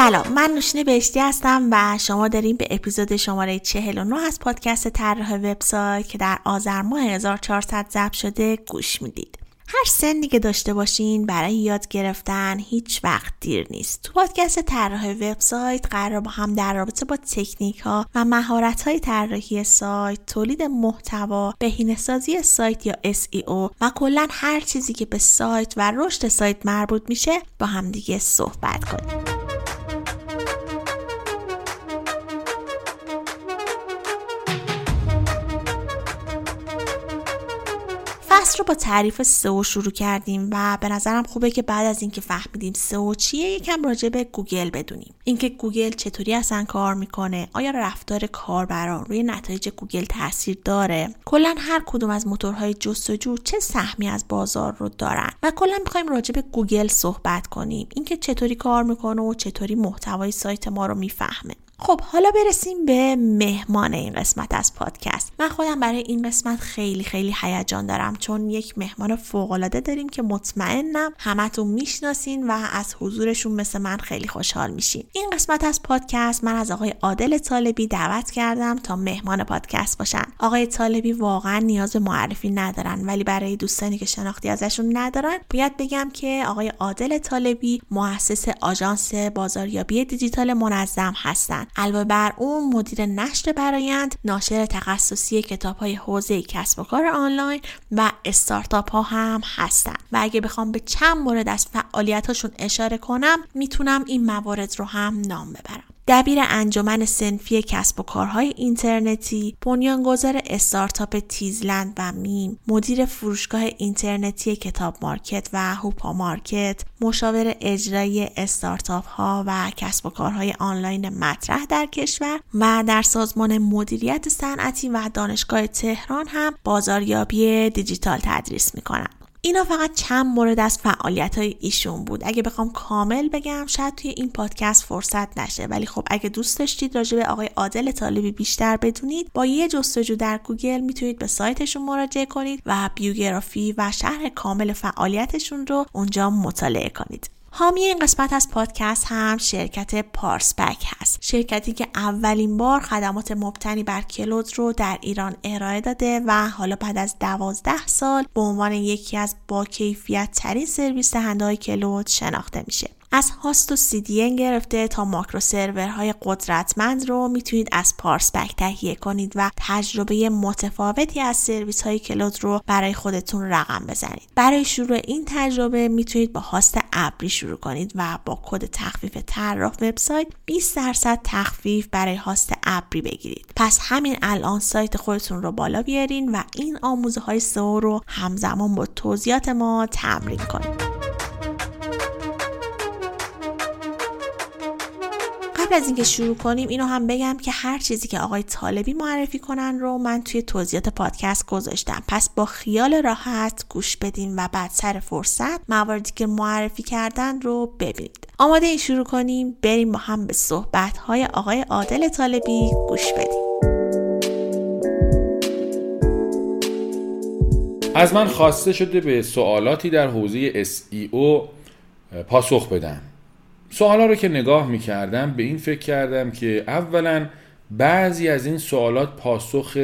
سلام من نوشین بهشتی هستم و شما داریم به اپیزود شماره 49 از پادکست طراح وبسایت که در آذر ماه 1400 ضبط شده گوش می‌دید هر سنی که داشته باشین برای یاد گرفتن هیچ وقت دیر نیست. تو پادکست طراح وبسایت قرار با هم در رابطه با تکنیک ها و مهارت های طراحی سایت، تولید محتوا، بهینه‌سازی سایت یا SEO و کلا هر چیزی که به سایت و رشد سایت مربوط میشه با هم دیگه صحبت کنیم. فصل رو با تعریف سئو شروع کردیم و به نظرم خوبه که بعد از اینکه فهمیدیم سئو چیه یکم راجع به گوگل بدونیم. اینکه گوگل چطوری اصلا کار می‌کنه آیا رفتار کاربران روی نتایج گوگل تاثیر داره؟ کلا هر کدوم از موتورهای جستجو چه سهمی از بازار رو دارن؟ و کلا می‌خوایم راجع به گوگل صحبت کنیم. اینکه چطوری کار می‌کنه و چطوری محتوای سایت ما رو می‌فهمه. خب حالا برسیم به مهمان این قسمت از پادکست. من خودم برای این قسمت خیلی خیلی هیجان دارم چون یک مهمان فوقالعاده داریم که مطمئنم همتون می‌شناسین و از حضورشون مثل من خیلی خوشحال میشین. این قسمت از پادکست من از آقای عادل طالبی دعوت کردم تا مهمان پادکست باشن. آقای طالبی واقعا نیاز به معرفی ندارن ولی برای دوستانی که شناختی ازشون ندارن باید بگم که آقای عادل طالبی مؤسس آژانس بازاریابی دیجیتال منظم هستند علاوه بر اون مدیر نشر برایند ناشر تخصصی کتاب های حوزه کسب و کار آنلاین و استارتاپ ها هم هستن و اگه بخوام به چند مورد از فعالیتاشون اشاره کنم می‌تونم این موارد رو هم نام ببرم. دبیر انجمن صنفی کسب و کارهای اینترنتی، بنیانگذار استارتاپ تیزلند و میم، مدیر فروشگاه اینترنتی کتاب مارکت و هوپا مارکت، مشاور اجرایی استارتاپ ها و کسب و کارهای آنلاین مطرح در کشور و در سازمان مدیریت صنعتی و دانشگاه تهران هم بازاریابی دیجیتال تدریس می‌کنن. اینا فقط چند مورد از فعالیت های ایشون بود. اگه بخوام کامل بگم شاید توی این پادکست فرصت نشه. ولی خب اگه دوست داشتید راجع به آقای عادل طالبی بیشتر بدونید با یه جستجو در گوگل می‌تونید به سایتشون مراجعه کنید و بیوگرافی و شرح کامل فعالیتشون رو اونجا مطالعه کنید. حامی این قسمت از پادکست هم شرکت پارسپک هست. شرکتی که اولین بار خدمات مبتنی بر cloud رو در ایران ارائه داده و حالا بعد از دوازده سال به عنوان یکی از با کیفیت ترین سرویس دهنده های cloud شناخته میشه. از هاست و CDN گرفته تا ماکرو سرورهای قدرتمند رو می‌تونید از پارسپک تهیه کنید و تجربه متفاوتی از سرویس های cloud رو برای خودتون رقم بزنید. برای شروع این تجربه می‌تونید با هاست ابری شروع کنید و با کد تخفیف طراح وبسایت 20 درصد تخفیف برای هاست ابری بگیرید. پس همین الان سایت خودتون رو بالا بیارین و این آموزه های سئو رو همزمان با توضیحات ما تمرین کنید. قبل از اینکه شروع کنیم اینو هم بگم که هر چیزی که آقای طالبی معرفی کنن رو من توی توضیحات پادکست گذاشتم. پس با خیال راحت گوش بدین و بعد سر فرصت مواردی که معرفی کردن رو ببینید. آماده این شروع کنیم. بریم با هم به صحبت های آقای عادل طالبی گوش بدیم. از من خواسته شده به سوالاتی در حوزه SEO پاسخ بدم سوالا رو که نگاه می کردم به این فکر کردم که اولا بعضی از این سوالات پاسخ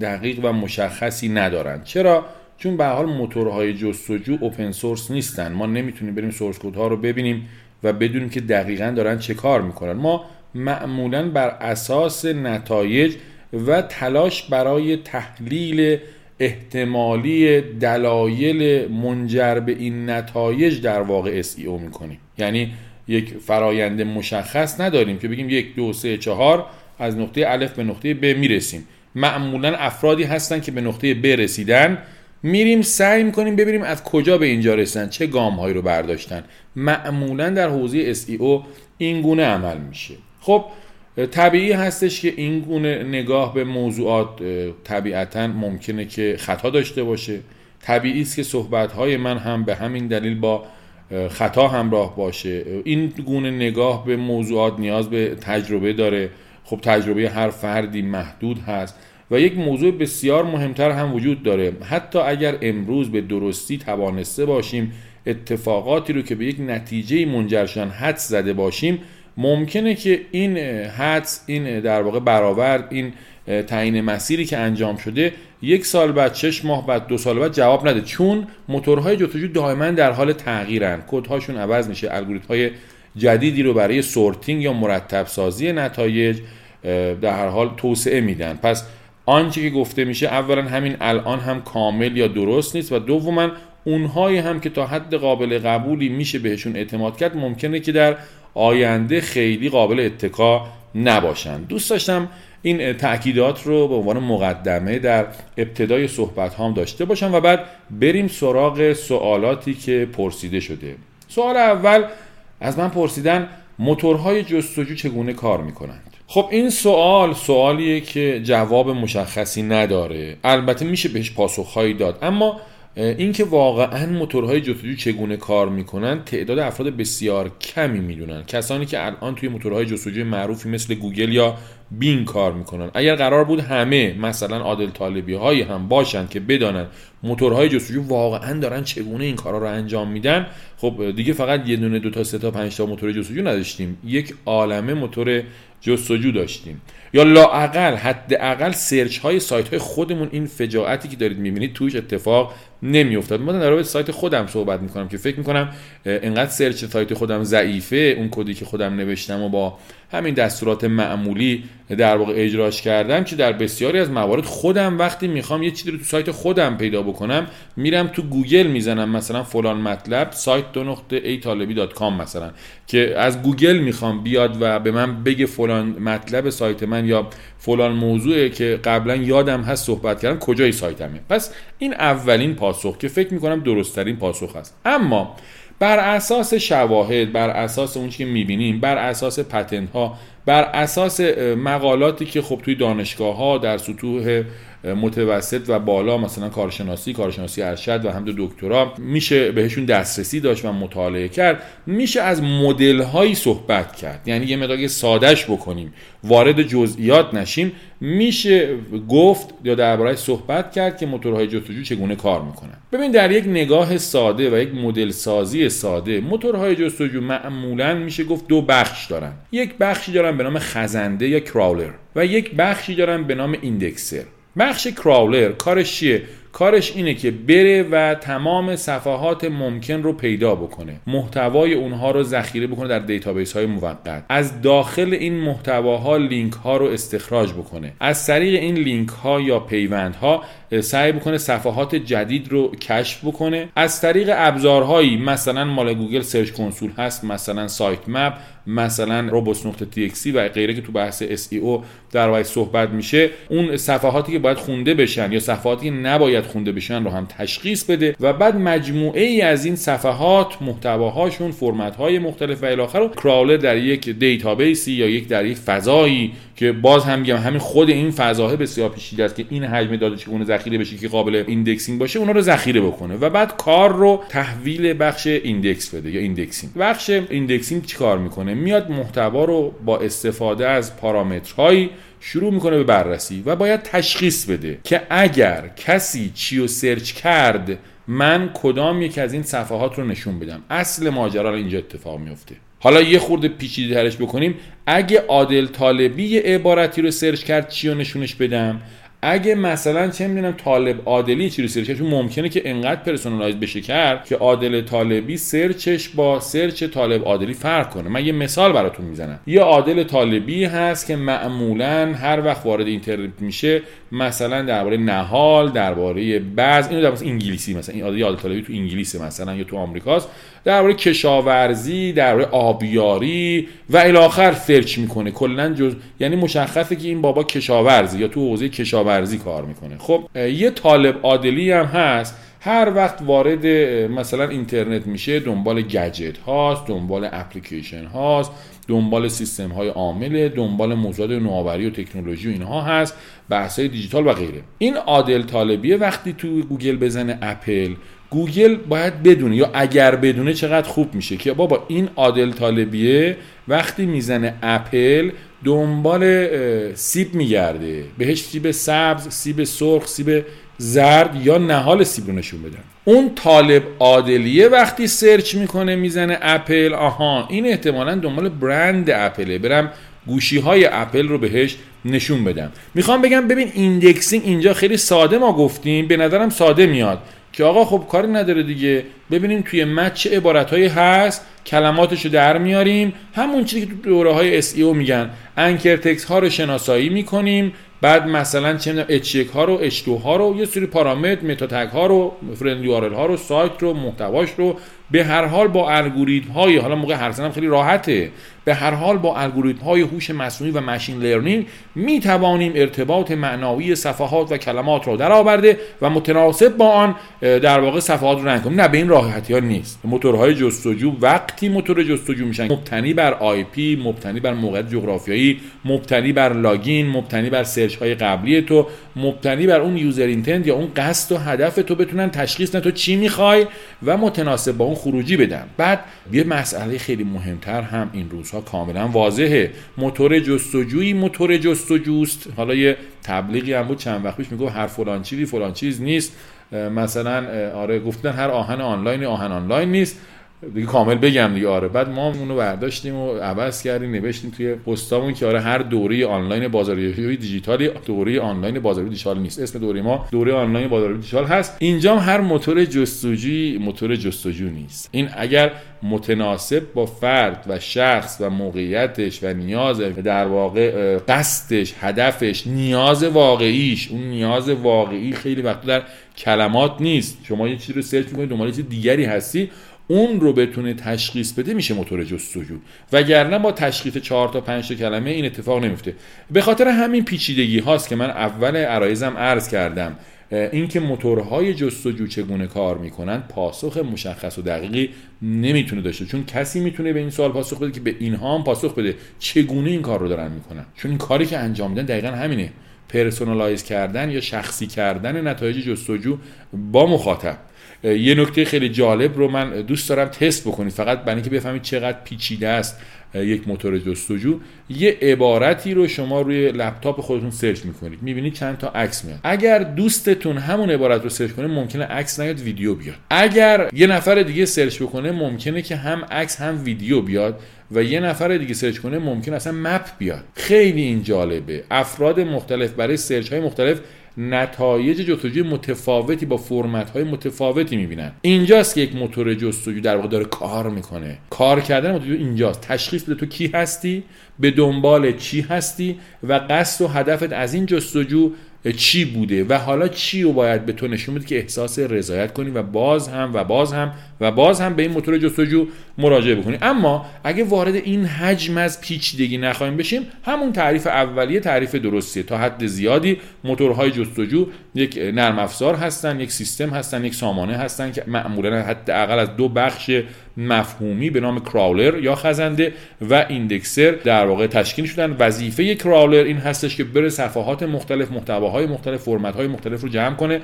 دقیق و مشخصی ندارن. چرا؟ چون به حال موتورهای جستجو اوپن سورس نیستن. ما نمی‌تونیم بریم سورس کد ها رو ببینیم و بدونیم که دقیقا دارن چه کار می‌کنن. ما معمولا بر اساس نتایج و تلاش برای تحلیل احتمالی دلایل منجر به این نتایج در واقع SEO می‌کنیم. یعنی یک فرایند مشخص نداریم که بگیم یک دو سه چهار از نقطه الف به نقطه ب می‌رسیم. معمولا افرادی هستن که به نقطه ب رسیدن. میریم سعی می‌کنیم ببینیم از کجا به اینجا رسیدن چه گام هایی رو برداشتن. معمولا در حوزه SEO این گونه عمل میشه. خب طبیعی هستش که این گونه نگاه به موضوعات طبیعتا ممکنه که خطا داشته باشه. طبیعی است که صحبت های من هم به همین دلیل با خطا همراه باشه. این گونه نگاه به موضوعات نیاز به تجربه داره. خب تجربه هر فردی محدود هست و یک موضوع بسیار مهمتر هم وجود داره. حتی اگر امروز به درستی توانسته باشیم اتفاقاتی رو که به یک نتیجه منجر شدن حد زده باشیم ممکنه که این حدس این در واقع برآورد این تعیین مسیری که انجام شده یک سال بعد شش ماه بعد دو سال بعد جواب نده. چون موتورهای جستجو دائما در حال تغییرن. کدهاشون عوض میشه. الگوریتم های جدیدی رو برای سورتینگ یا مرتب سازی نتایج در هر حال توسعه میدن. پس آنچه که گفته میشه اولا همین الان هم کامل یا درست نیست و دوما اونهایی هم که تا حد قابل قبولی میشه بهشون اعتماد کرد ممکنه که در آینده خیلی قابل اتکا نباشن. دوست داشتم این تاکیدات رو به عنوان مقدمه در ابتدای صحبت هم داشته باشم و بعد بریم سراغ سوالاتی که پرسیده شده. سوال اول از من پرسیدن موتورهای جستجو چگونه کار می‌کنند؟ خب این سوال سوالیه که جواب مشخصی نداره. البته میشه بهش پاسخهایی داد. اما اینکه واقعا موتورهای جستجو چگونه کار می‌کنن تعداد افراد بسیار کمی می‌دونن. کسانی که الان توی موتورهای جستجوی معروفی مثل گوگل یا بین کار می‌کنن. اگر قرار بود همه مثلا عادل طالبی هایی هم باشند که بدانن موتورهای جستجو واقعا دارن چگونه این کارا رو انجام میدن خب دیگه فقط یه دونه دو تا سه تا پنج تا موتور جستجو نداشتیم. یک عالمه موتور جستجو داشتیم. یا لااقل حداقل search های سایت های خودمون این فجایعی که دارید می‌بینید توش اتفاق نمیافتاد. من در رابطه سایت خودم صحبت می‌کنم که فکر می‌کنم انقدر search سایت خودم ضعیفه اون کدی که خودم نوشتم و با همین دستورات معمولی در واقع اجراش کردم که در بسیاری از موارد خودم وقتی می‌خوام یه چیزی رو تو سایت خودم پیدا بکنم میرم تو گوگل می‌زنم مثلا فلان مطلب سایت دو نقطه ای طالبی dot com مثلا که از گوگل می‌خوام بیاد و به من بگه فلان مطلب سایت من یا فلان موضوعه که قبلا یادم هست صحبت کردم کجای سایتمه. پس این اولین پاسخ که فکر می‌کنم درستترین پاسخ هست اما بر اساس شواهد بر اساس اون که می‌بینیم بر اساس پتنت ها بر اساس مقالاتی که خب توی دانشگاه ها در سطوح متوسط و بالا مثلا کارشناسی کارشناسی ارشد و هم دکترا. میشه بهشون دسترسی داشت و مطالعه کرد. میشه از مدل هایی صحبت کرد. یعنی یه مقدار سادش بکنیم. وارد جزئیات نشیم. میشه گفت یا درباره صحبت کرد که موتورهای جستجو چگونه کار می‌کنن. ببین در یک نگاه ساده و یک مدل سازی ساده موتورهای جستجو معمولا میشه گفت دو بخش دارن. یک بخشی دارن به نام خزنده یا کراولر و یک بخشی دارن به نام indexer. بخش crawler کارش چیه؟ کارش اینه که بره و تمام صفحات ممکن رو پیدا بکنه. محتوای اونها رو ذخیره بکنه در database های موقت. از داخل این محتواها لینک ها رو استخراج بکنه. از طریق این لینک ها یا پیوند ها سعی بکنه صفحات جدید رو کشف بکنه. از طریق ابزارهایی مثلا مال گوگل Search Console هست مثلا sitemap مثلا robots نقطه txt و غیره که تو بحث SEO در واقع صحبت میشه اون صفحاتی که باید خونده بشن یا صفحاتی که نباید خونده بشن رو هم تشخیص بده و بعد مجموعه ای از این صفحات محتواهاشون فرمت های مختلف و الی رو crawler در یک database ی یا یک در یک فضایی که باز هم میگم همین خود این فضا بسیار پیچیده است که این حجم داده چگونه ذخیره بشه که قابل indexing باشه اونا رو ذخیره بکنه و بعد کار رو تحویل بخش index بده یا indexing. بخش indexing چیکار می‌کنه؟ میاد محتوا رو با استفاده از پارامترهایی شروع می‌کنه به بررسی و باید تشخیص بده که اگر کسی چی رو search کرد من کدام یک از این صفحات رو نشون بدم. اصل ماجرا اینجا اتفاق میفته حالا یه خورده پیچیده ترش بکنیم. اگه عادل طالبی یه عبارتی رو search کرد چی رو نشونش بدم؟ اگه مثلا چه می‌دونم طالب عادلی چی رو search چون ممکنه که انقدر personalize بشه کرد که عادل طالبی search ش با search طالب عادلی فرق کنه. من یه مثال براتون می‌زنم. یه عادل طالبی هست که معمولا هر وقت وارد اینترنت میشه مثلا درباره نهال درباره بعض اینو در انگلیسی مثلا این عادل طالبی تو انگلیسه مثلا یا تو آمریکاست. درباره کشاورزی درباره آبیاری و الاخر سرچ می‌کنه. کلا جز یعنی مشخصه که این بابا کشاورزی یا تو حوزه کشاورزی کار می‌کنه. خب یه طالب عادلی هم هست. هر وقت وارد مثلا اینترنت میشه دنبال گجت هاست دنبال اپلیکیشن هاست دنبال سیستم های عامله دنبال موضوعات نوآوری و تکنولوژی و اینها هست بحث های دیجیتال و غیره. این عادل طالبیه وقتی تو گوگل بزنه اپل گوگل باید بدونه. یا اگر بدونه چقدر خوب میشه. که بابا این عادل طالبیه وقتی می‌زنه اپل دنبال سیب میگرده. بهش سیب سبز سیب سرخ سیب زرد یا نهال سیب رو نشون بدن. اون طالب عادلیه وقتی search می‌کنه می‌زنه اپل آها این احتمالا دنبال برند اپله. برم گوشی های اپل رو بهش نشون بدم. می‌خوام بگم ببین indexing اینجا خیلی ساده ما گفتیم به نظرم ساده میاد. که آقا خب کاری نداره دیگه. ببینیم توی متن چه عبارتهایی هست. کلماتشو در میاریم. همون چیزی که تو دوره های SEO میگن. anchor text ها رو شناسایی می‌کنیم. بعد مثلا چه H ها رو H ها رو یه سری پارامتر meta tag ها رو friendly URL ها رو سایت رو محتواش رو به هر حال با الگوریتم های حالا موقع هر خیلی راحته. به هر حال با الگوریتم های هوش مصنوعی و machine learning می توانیم ارتباط معنایی صفحات و کلمات را درآورده و متناسب با آن در واقع صفحات رو rank کنیم. نه به این راحتی ها نیست. موتورهای جستجو وقتی موتور جستجو میشن مبتنی بر IP مبتنی بر موقعیت جغرافیایی مبتنی بر login مبتنی بر search های قبلی تو مبتنی بر اون user intent یا اون قصد و هدف تو بتونن تشخیص بدن تو چی می‌خوای و متناسب با اون خروجی بدن. بعد یه مسئله خیلی مهمتر هم این روزها کاملا واضحه. موتور جستجویی موتور جستجوست. حالا یه تبلیغی هم بود چند وقت پیش میگه هر فلان چیزی فلان چیز نیست. مثلا آره گفتن هر آهن آنلاین آهن آنلاین نیست. دیگه کامل بگم دیگه. آره بعد ما اونو برداشتیم و عوض کردیم نوشتیم توی پستامون که آره هر دوره آنلاین بازاریابی دیجیتالی دوره آنلاین بازاریابی دیجیتال نیست. اسم دوره ما دوره آنلاین بازاریابی دیجیتال هست. اینجا هر موتور جستجویی موتور جستجو نیست. این اگر متناسب با فرد و شخص و موقعیتش و نیاز در واقع قصدش هدفش نیاز واقعیش اون نیاز واقعی خیلی وقت در کلمات نیست. شما یه چیزی رو سرچ می‌کنید دنبال چیز دیگری هستی. اون رو بتونه تشخیص بده میشه موتور جستجو. وگرنه با تشخیص 4 تا 5 تا کلمه این اتفاق نمیفته. به خاطر همین پیچیدگی هاست که من اول عرایزم عرض کردم. اینکه موتورهای جستجو چگونه کار می‌کنن پاسخ مشخص و دقیقی نمی‌تونه داشته. چون کسی می‌تونه به این سوال پاسخ بده که به اینها هم پاسخ بده. چگونه این کار رو دارن می‌کنن؟ چون این کاری که انجام میدن دقیقا همینه. personalize کردن یا شخصی کردن نتایج جستجو با مخاطب. یه نکته خیلی جالب رو من دوست دارم تست بکنید. فقط برای اینکه بفهمید چقدر پیچیده است یک موتور جستجو. یه عبارتی رو شما روی لپتاپ خودتون search می‌کنید. می‌بینید چند تا عکس میاد. اگر دوستتون همون عبارت رو search کنه ممکنه عکس نیاد ویدیو بیاد. اگر یه نفر دیگه search بکنه ممکنه که هم عکس هم ویدیو بیاد و یه نفر دیگه search کنه ممکنه اصلا map بیاد. خیلی این جالبه. افراد مختلف برای search های مختلف نتایج جستجوی متفاوتی با فرمت های متفاوتی می‌بینن. اینجاست که یک موتور جستجو در واقع داره کار می‌کنه. کار کردن موتور اینجاست. تشخیص بده تو کی هستی به دنبال چی هستی و قصد و هدفت از این جستجو چی بوده و حالا چی رو باید به تو نشون بده که احساس رضایت کنی و باز هم و باز هم و باز هم به این موتور جستجو مراجعه بکنی. اما اگه وارد این حجم از پیچیدگی نخواهیم بشیم همون تعریف اولیه تعریف درستیه. تا حد زیادی موتورهای جستجو یک نرم افزار هستن یک سیستم هستن یک سامانه هستن که معمولا حداقل از دو بخش مفهومی به نام کراولر یا خزنده و ایندکسر در واقع تشکیل شدن. وظیفه کراولر این هستش که بره صفحات مختلف محتواهای مختلف فرمت مختلف رو جمع کنه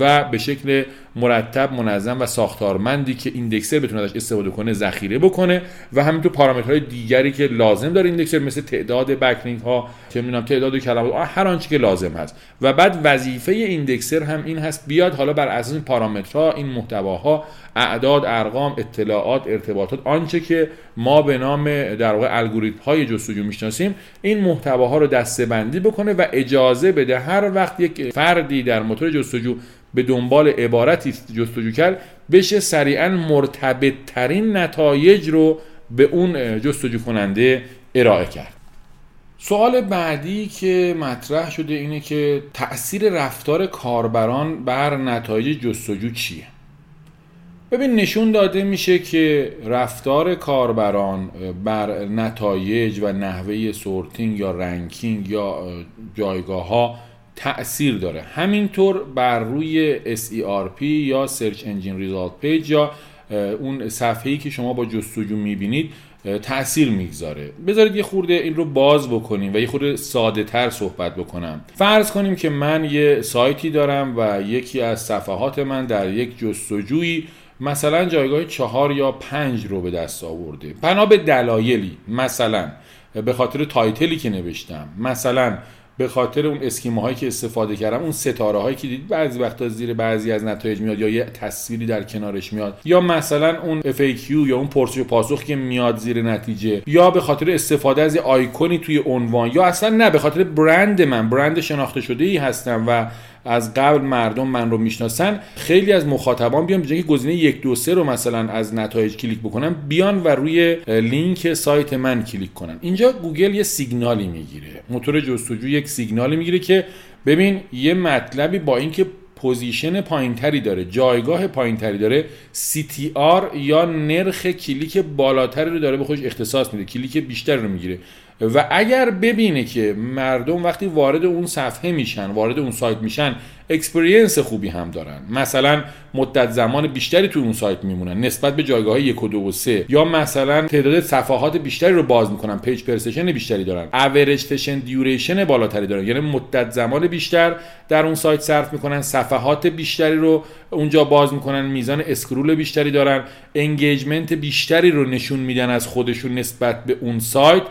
و به شکل مرتب منظم و ساختارمندی که ایندکسر بتونه ازش استفاده کنه ذخیره بکنه و همینطور پارامترهای دیگری که لازم داره ایندکسر مثل تعداد بکلینک ها چه می‌دونم تعداد کلمات هر آنچه که لازم هست. و بعد وظیفه ایندکسر هم این هست بیاد حالا بر اساس این پارامترها این محتواها اعداد ارقام اطلاعات ارتباطات آنچه که ما به نام در واقع الگوریتم های جستجو می‌شناسیم این محتواها رو دسته بندی بکنه و اجازه بده هر وقت یک فردی در موتور جستجو به دنبال عبارتی جستجو کرد بشه سریعا مرتبط ترین نتایج رو به اون جستجو کننده ارائه کرد. سوال بعدی که مطرح شده اینه که تاثیر رفتار کاربران بر نتایج جستجو چیه؟ ببین نشون داده میشه که رفتار کاربران بر نتایج و نحوه sorting یا ranking یا جایگاه ها تأثیر داره. همینطور بر روی SERP یا Search Engine Result Page یا اون صفحه‌ای که شما با جستجو می‌بینید تاثیر می‌گذاره. بذارید یه خورده این رو باز بکنیم و یه خورده ساده تر صحبت بکنم. فرض کنیم که من یه سایتی دارم و یکی از صفحات من در یک جستجویی مثلا جایگاه چهار یا پنج رو به دست آورده. بنا به دلایلی مثلا به خاطر title ی که نوشتم مثلا به خاطر اون اسکیمه هایی که استفاده کردم اون ستاره هایی که دید بعضی وقتا زیر بعضی از نتایج میاد یا یه تصویری در کنارش میاد. یا مثلا اون FAQ یا اون پرسش و پاسخ که میاد زیر نتیجه. یا به خاطر استفاده از آیکونی توی عنوان. یا اصلا نه به خاطر برند من. برند شناخته شده ای هستم و از قبل مردم من رو می‌شناسن خیلی از مخاطبان بیان به گزینه یک دو سه رو مثلا از نتایج کلیک بکنن بیان و روی لینک سایت من کلیک کنن. اینجا گوگل یه سیگنالی می‌گیره. موتور جستجو یک سیگنالی می‌گیره که ببین یه مطلبی با اینکه position پایینتری داره جایگاه پایینتری داره CTR یا نرخ کلیک بالاتری رو داره به خودش اختصاص میده کلیک بیشتر رو می‌گیره. و اگر ببینه که مردم وقتی وارد اون صفحه میشن وارد اون سایت میشن experience خوبی هم دارن. مثلا مدت زمان بیشتری تو اون سایت میمونن نسبت به جایگاه یک و دو و سه. یا مثلا تعداد صفحات بیشتری رو باز می‌کنن page per session بیشتری دارن. average session duration بالاتری دارن. یعنی مدت زمان بیشتر در اون سایت صرف می‌کنن صفحات بیشتری رو اونجا باز می‌کنن میزان scroll بیشتری دارن engagement بیشتری رو نشون میدن از خودشون نسبت به اون سایت.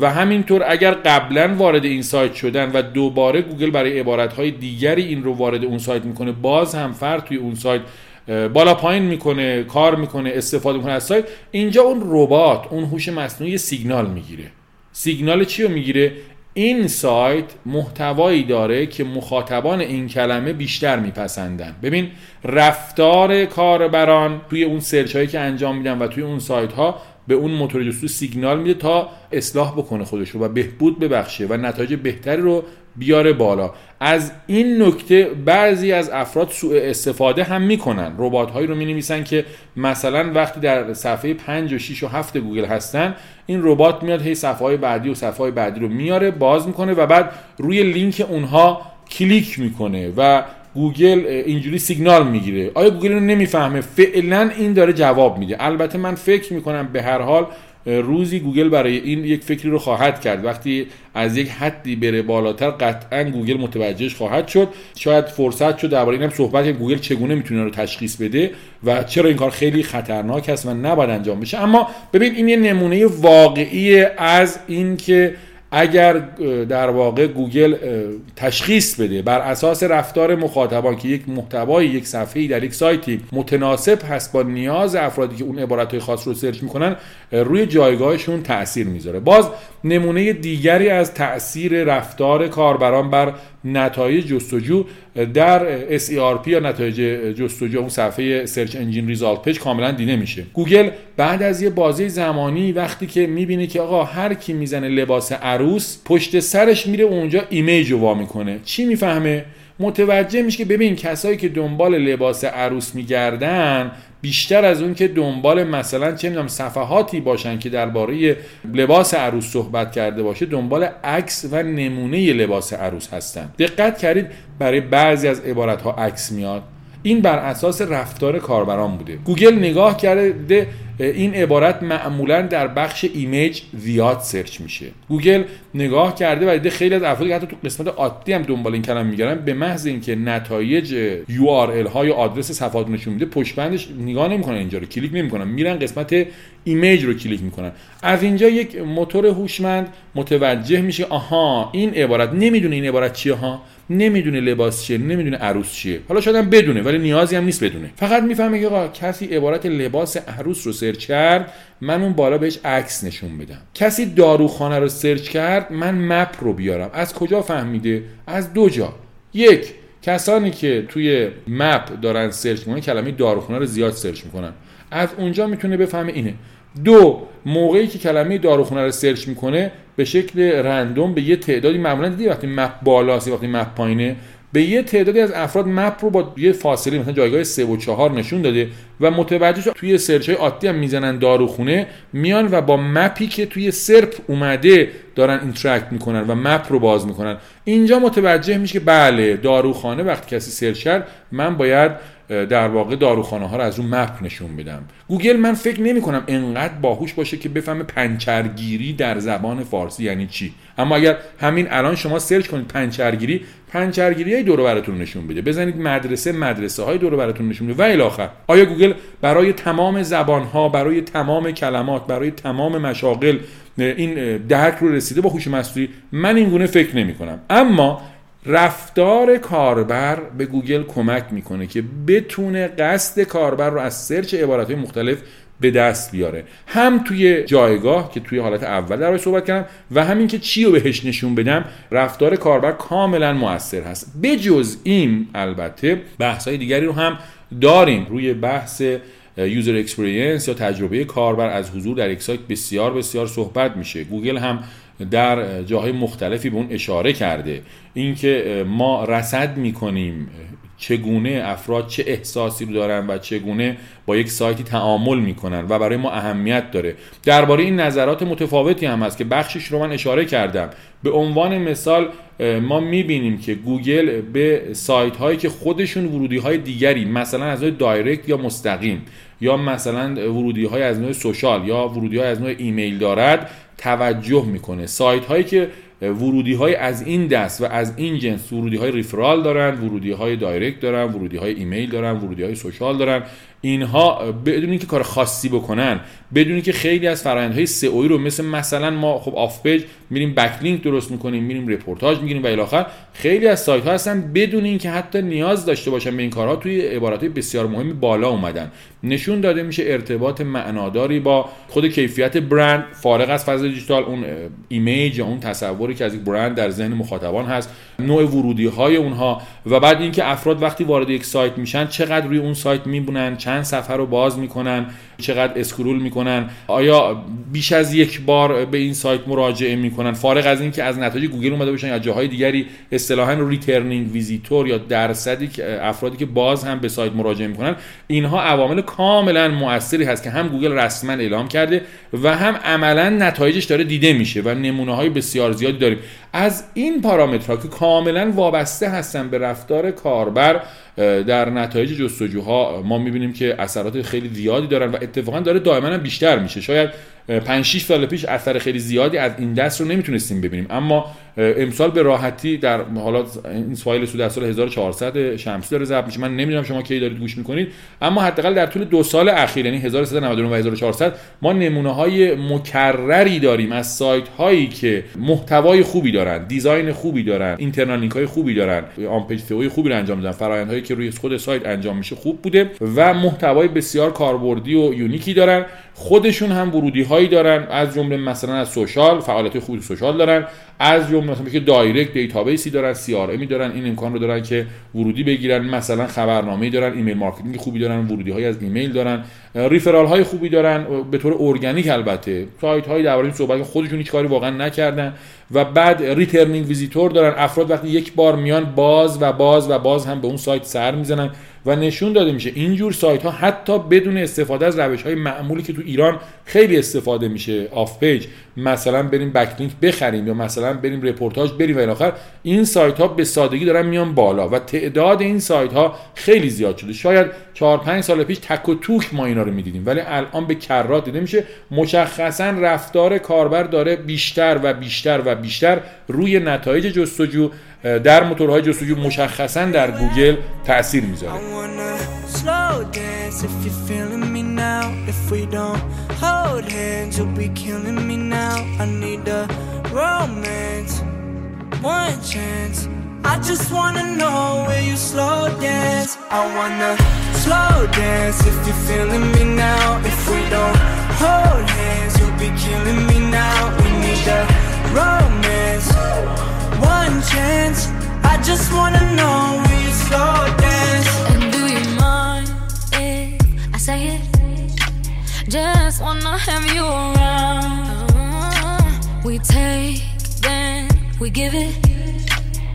و همینطور اگر قبلا وارد این سایت شدن و دوباره گوگل برای عبارتهای دیگری این رو وارد اون سایت می‌کنه باز هم فرد توی اون سایت بالا پایین می‌کنه کار می‌کنه استفاده می‌کنه از سایت. اینجا اون ربات اون هوش مصنوعی سیگنال می‌گیره. سیگنال چی رو می‌گیره؟ این سایت محتوایی داره که مخاطبان این کلمه بیشتر میپسندن. ببین رفتار کاربران توی اون سرچ هایی که انجام میدن و توی اون سایت ها به اون موتور جستجو سیگنال میده تا اصلاح بکنه خودش رو و بهبود ببخشه و نتایج بهتری رو بیاره بالا. از این نکته بعضی از افراد سوء استفاده هم می‌کنن. ربات هایی رو می نویسن که مثلا وقتی در صفحه 5 و 6 و 7 گوگل هستن این ربات میاد هی صفحه های بعدی و صفحه های بعدی رو میاره باز می‌کنه و بعد روی لینک اونها کلیک می‌کنه و گوگل اینجوری سیگنال می‌گیره. آیا گوگل اینو نمی‌فهمه؟ فعلا این داره جواب میده. البته من فکر می‌کنم به هر حال روزی گوگل برای این یک فکری رو خواهد کرد. وقتی از یک حدی بره بالاتر قطعا گوگل متوجهش خواهد شد. شاید فرصت شد درباره اینم صحبت گوگل چگونه می‌تونه رو تشخیص بده و چرا این کار خیلی خطرناک است و نباید انجام بشه. اما ببین این یه نمونه واقعی از این که اگر در واقع گوگل تشخیص بده بر اساس رفتار مخاطبان که یک محتوای یک صفحه‌ای در یک سایتی متناسب هست با نیاز افرادی که اون عبارتهای خاص رو سرچ می‌کنن روی جایگاهشون تاثیر می‌ذاره. باز نمونه دیگری از تاثیر رفتار کاربران بر نتایج جستجو در SERP یا نتایج جستجو اون صفحه search engine result page کاملا دیده میشه. گوگل بعد از یه بازه زمانی وقتی که می‌بینه که آقا هر کی می‌زنه لباس عروس پشت سرش میره اونجا image رو وا می‌کنه. چی می‌فهمه؟ متوجه میشه که ببین کسایی که دنبال لباس عروس میگردن بیشتر از اون که دنبال مثلا چه می‌دونم صفحاتی باشن که درباره لباس عروس صحبت کرده باشه دنبال عکس و نمونه لباس عروس هستن. دقت کردید برای بعضی از عبارت ها عکس میاد. این بر اساس رفتار کاربران بوده. گوگل نگاه کرده این عبارت معمولا در بخش image زیاد سرچ میشه. گوگل نگاه کرده و دیده خیلی از افرادی که حتی تو قسمت عادی هم دنبال این کلمه میگردن به محض اینکه نتایج URL های آدرس صفحات نشون میده پشت بندش نگاه نمی‌کنن اینجا رو کلیک نمی‌کنن. میرن قسمت image رو کلیک می‌کنن. از اینجا یک موتور هوشمند متوجه میشه آها این عبارت نمی‌دونه این عبارت چیه ها؟ نمی‌دونه لباس چیه نمی‌دونه عروس چیه. حالا شاید هم بدونه ولی نیازی هم نیست بدونه. فقط می‌فهمه که کسی عبارت لباس عروس رو سرچ کرد من اون بالا بهش عکس نشون بدم. کسی داروخانه رو سرچ کرد من map رو بیارم. از کجا فهمیده؟ از دو جا. یک کسانی که توی map دارن سرچ می‌کنن کلمه داروخانه رو زیاد سرچ می‌کنن. از اونجا می‌تونه بفهمه اینه. دو موقعی که کلمه داروخونه رو سرچ می‌کنه به شکل random به یه تعدادی معمولا دیدی وقتی map بالاست وقتی map پایینه به یه تعدادی از افراد map رو با یه فاصله مثلا جایگاه 3 و 4 نشون داده و متوجه شد توی سرچ های عادی هم می‌زنن داروخونه میان و با map ی که توی SERP اومده دارن interact می‌کنن و map رو باز می‌کنن. اینجا متوجه میشه که بله داروخانه وقتی کسی سرچ کرد من باید در واقع داروخانه ها رو از اون map نشون بدم گوگل من فکر نمی کنم انقدر باهوش باشه که بفهمه پنچرگیری در زبان فارسی یعنی چی. اما اگر همین الان شما سرچ کنید پنچرگیری پنچرگیری های دور و برتون نشون بده بزنید مدرسه مدرسه های دور و برتون نشون بده و الی آیا گوگل برای تمام زبان ها برای تمام کلمات برای تمام مشاغل این درک رو رسیده با هوش مصنوعی؟ من این گونه فکر نمی کنم اما رفتار کاربر به گوگل کمک می‌کنه که بتونه قصد کاربر رو از سرچ عبارت های مختلف به دست بیاره. هم توی جایگاه که توی حالت اول در صحبت کردم و همین که چی رو بهش نشون بدم رفتار کاربر کاملا موثر هست. بجز این البته بحث های دیگری رو هم داریم. روی بحث user experience یا تجربه کاربر از حضور در یک سایت بسیار بسیار صحبت میشه. گوگل هم در جاهای مختلفی به اون اشاره کرده. اینکه ما رصد می‌کنیم چگونه افراد چه احساسی رو دارن و چگونه با یک سایتی تعامل می‌کنن و برای ما اهمیت داره. درباره این نظرات متفاوتی هم هست که بخشش رو من اشاره کردم. به عنوان مثال ما می‌بینیم که گوگل به سایت هایی که خودشون ورودی های دیگری مثلا از direct یا مستقیم یا مثلا ورودی های از نوع social یا ورودی های از نوع ایمیل دارد توجه می‌کنه. سایت هایی که ورودی های از این دست و از این جنس ورودی های referral دارن ورودی های direct دارن ورودی های ایمیل دارن ورودی های social دارن اینها بدون اینکه کار خاصی بکنن بدون که خیلی از فرآیندهای سئو رو مثل مثلا ما خب off page میریم backlink درست می‌کنیم میریم رپورتاج می‌گیریم و الی خیلی از سایت ها هستن بدون اینکه حتی نیاز داشته باشن به این کارها توی عبارات بسیار مهمی بالا اومدن. نشون داده میشه ارتباط معناداری با خود کیفیت برند فارغ از فضای دیجیتال اون image یا اون تصوری که از یک برند در ذهن مخاطبان هست نوع ورودی های اونها و بعد اینکه افراد وقتی وارد یک سایت میشن چقدر روی اون سایت می‌مونن صفحه رو باز می‌کنن چقدر scroll می‌کنن. آیا بیش از یک بار به این سایت مراجعه می‌کنن؟ فارغ از اینکه از نتایج گوگل اومده باشن یا جاهای دیگری اصطلاحا returning visitor یا درصدی افرادی که باز هم به سایت مراجعه می‌کنن اینها عوامل کاملا موثری هست که هم گوگل رسما اعلام کرده و هم عملا نتایجش داره دیده میشه و نمونه های بسیار زیادی داریم. از این پارامترها که کاملا وابسته هستن به رفتار کاربر در نتایج جستجوها ما می‌بینیم که اثرات خیلی زیادی دارن و اتفاقا داره دائما بیشتر میشه. شاید 5 6 سال پیش اثر خیلی زیادی از این دست رو نمی‌تونستیم ببینیم. اما امسال به راحتی در حالا این فایل سود در سال 1400 شمسی داره ضبط میشه. من نمی‌دونم شما کی دارید گوش می‌کنید. اما حداقل در طول دو سال اخیر یعنی 1399 و 1400 ما نمونه های مکرری داریم از سایت هایی که محتوای خوبی دارن design خوبی دارن internal link های خوبی دارن on page SEO خوبی رو انجام میدن هایی که روی خود سایت انجام میشه خوب بوده و محتوای بسیار کاربردی و unique ی دارن. خودشون هم ورودی هایی دارن از جمله مثلا از social فعالیت خوبی social دارن. از جمله مثلا که direct database ی دارن CRM ی دارن این امکان رو دارن که ورودی بگیرن مثلا خبرنامه‌ای دارن email marketing خوبی دارن ورودی های از ایمیل دارن referral های خوبی دارن به طور ارگانیک البته سایت های درباره این صحبت خودشون هیچ کاری واقعا نکردن و بعد returning visitor دارن افراد وقتی یک بار میان باز و باز و باز هم به اون سایت سر می‌زنن و نشون داده میشه. اینجور سایت ها حتی بدون استفاده از روش های معمولی که تو ایران خیلی استفاده میشه off page. مثلا بریم backlink بخریم یا مثلا بریم رپورتاج بریم و آخر این سایت ها به سادگی دارن میان بالا و تعداد این سایت ها خیلی زیاد شده. شاید 4 5 سال پیش تک و توک ما اینا رو می‌دیدیم ولی الان به کرات دیده میشه. مشخصا رفتار کاربر داره بیشتر و بیشتر و بیشتر روی نتایج جستجو در موتورهای جستجو مشخصا در گوگل تاثیر می‌ذاره. I need a romance, one chance. I just wanna know where you slow dance. I wanna slow dance if you're feeling me now. If we don't hold hands, you'll be killing me now. We need a romance, one chance. I just wanna know where you slow dance. And do you mind if I say it? Just wanna have you around. We take, then we give it.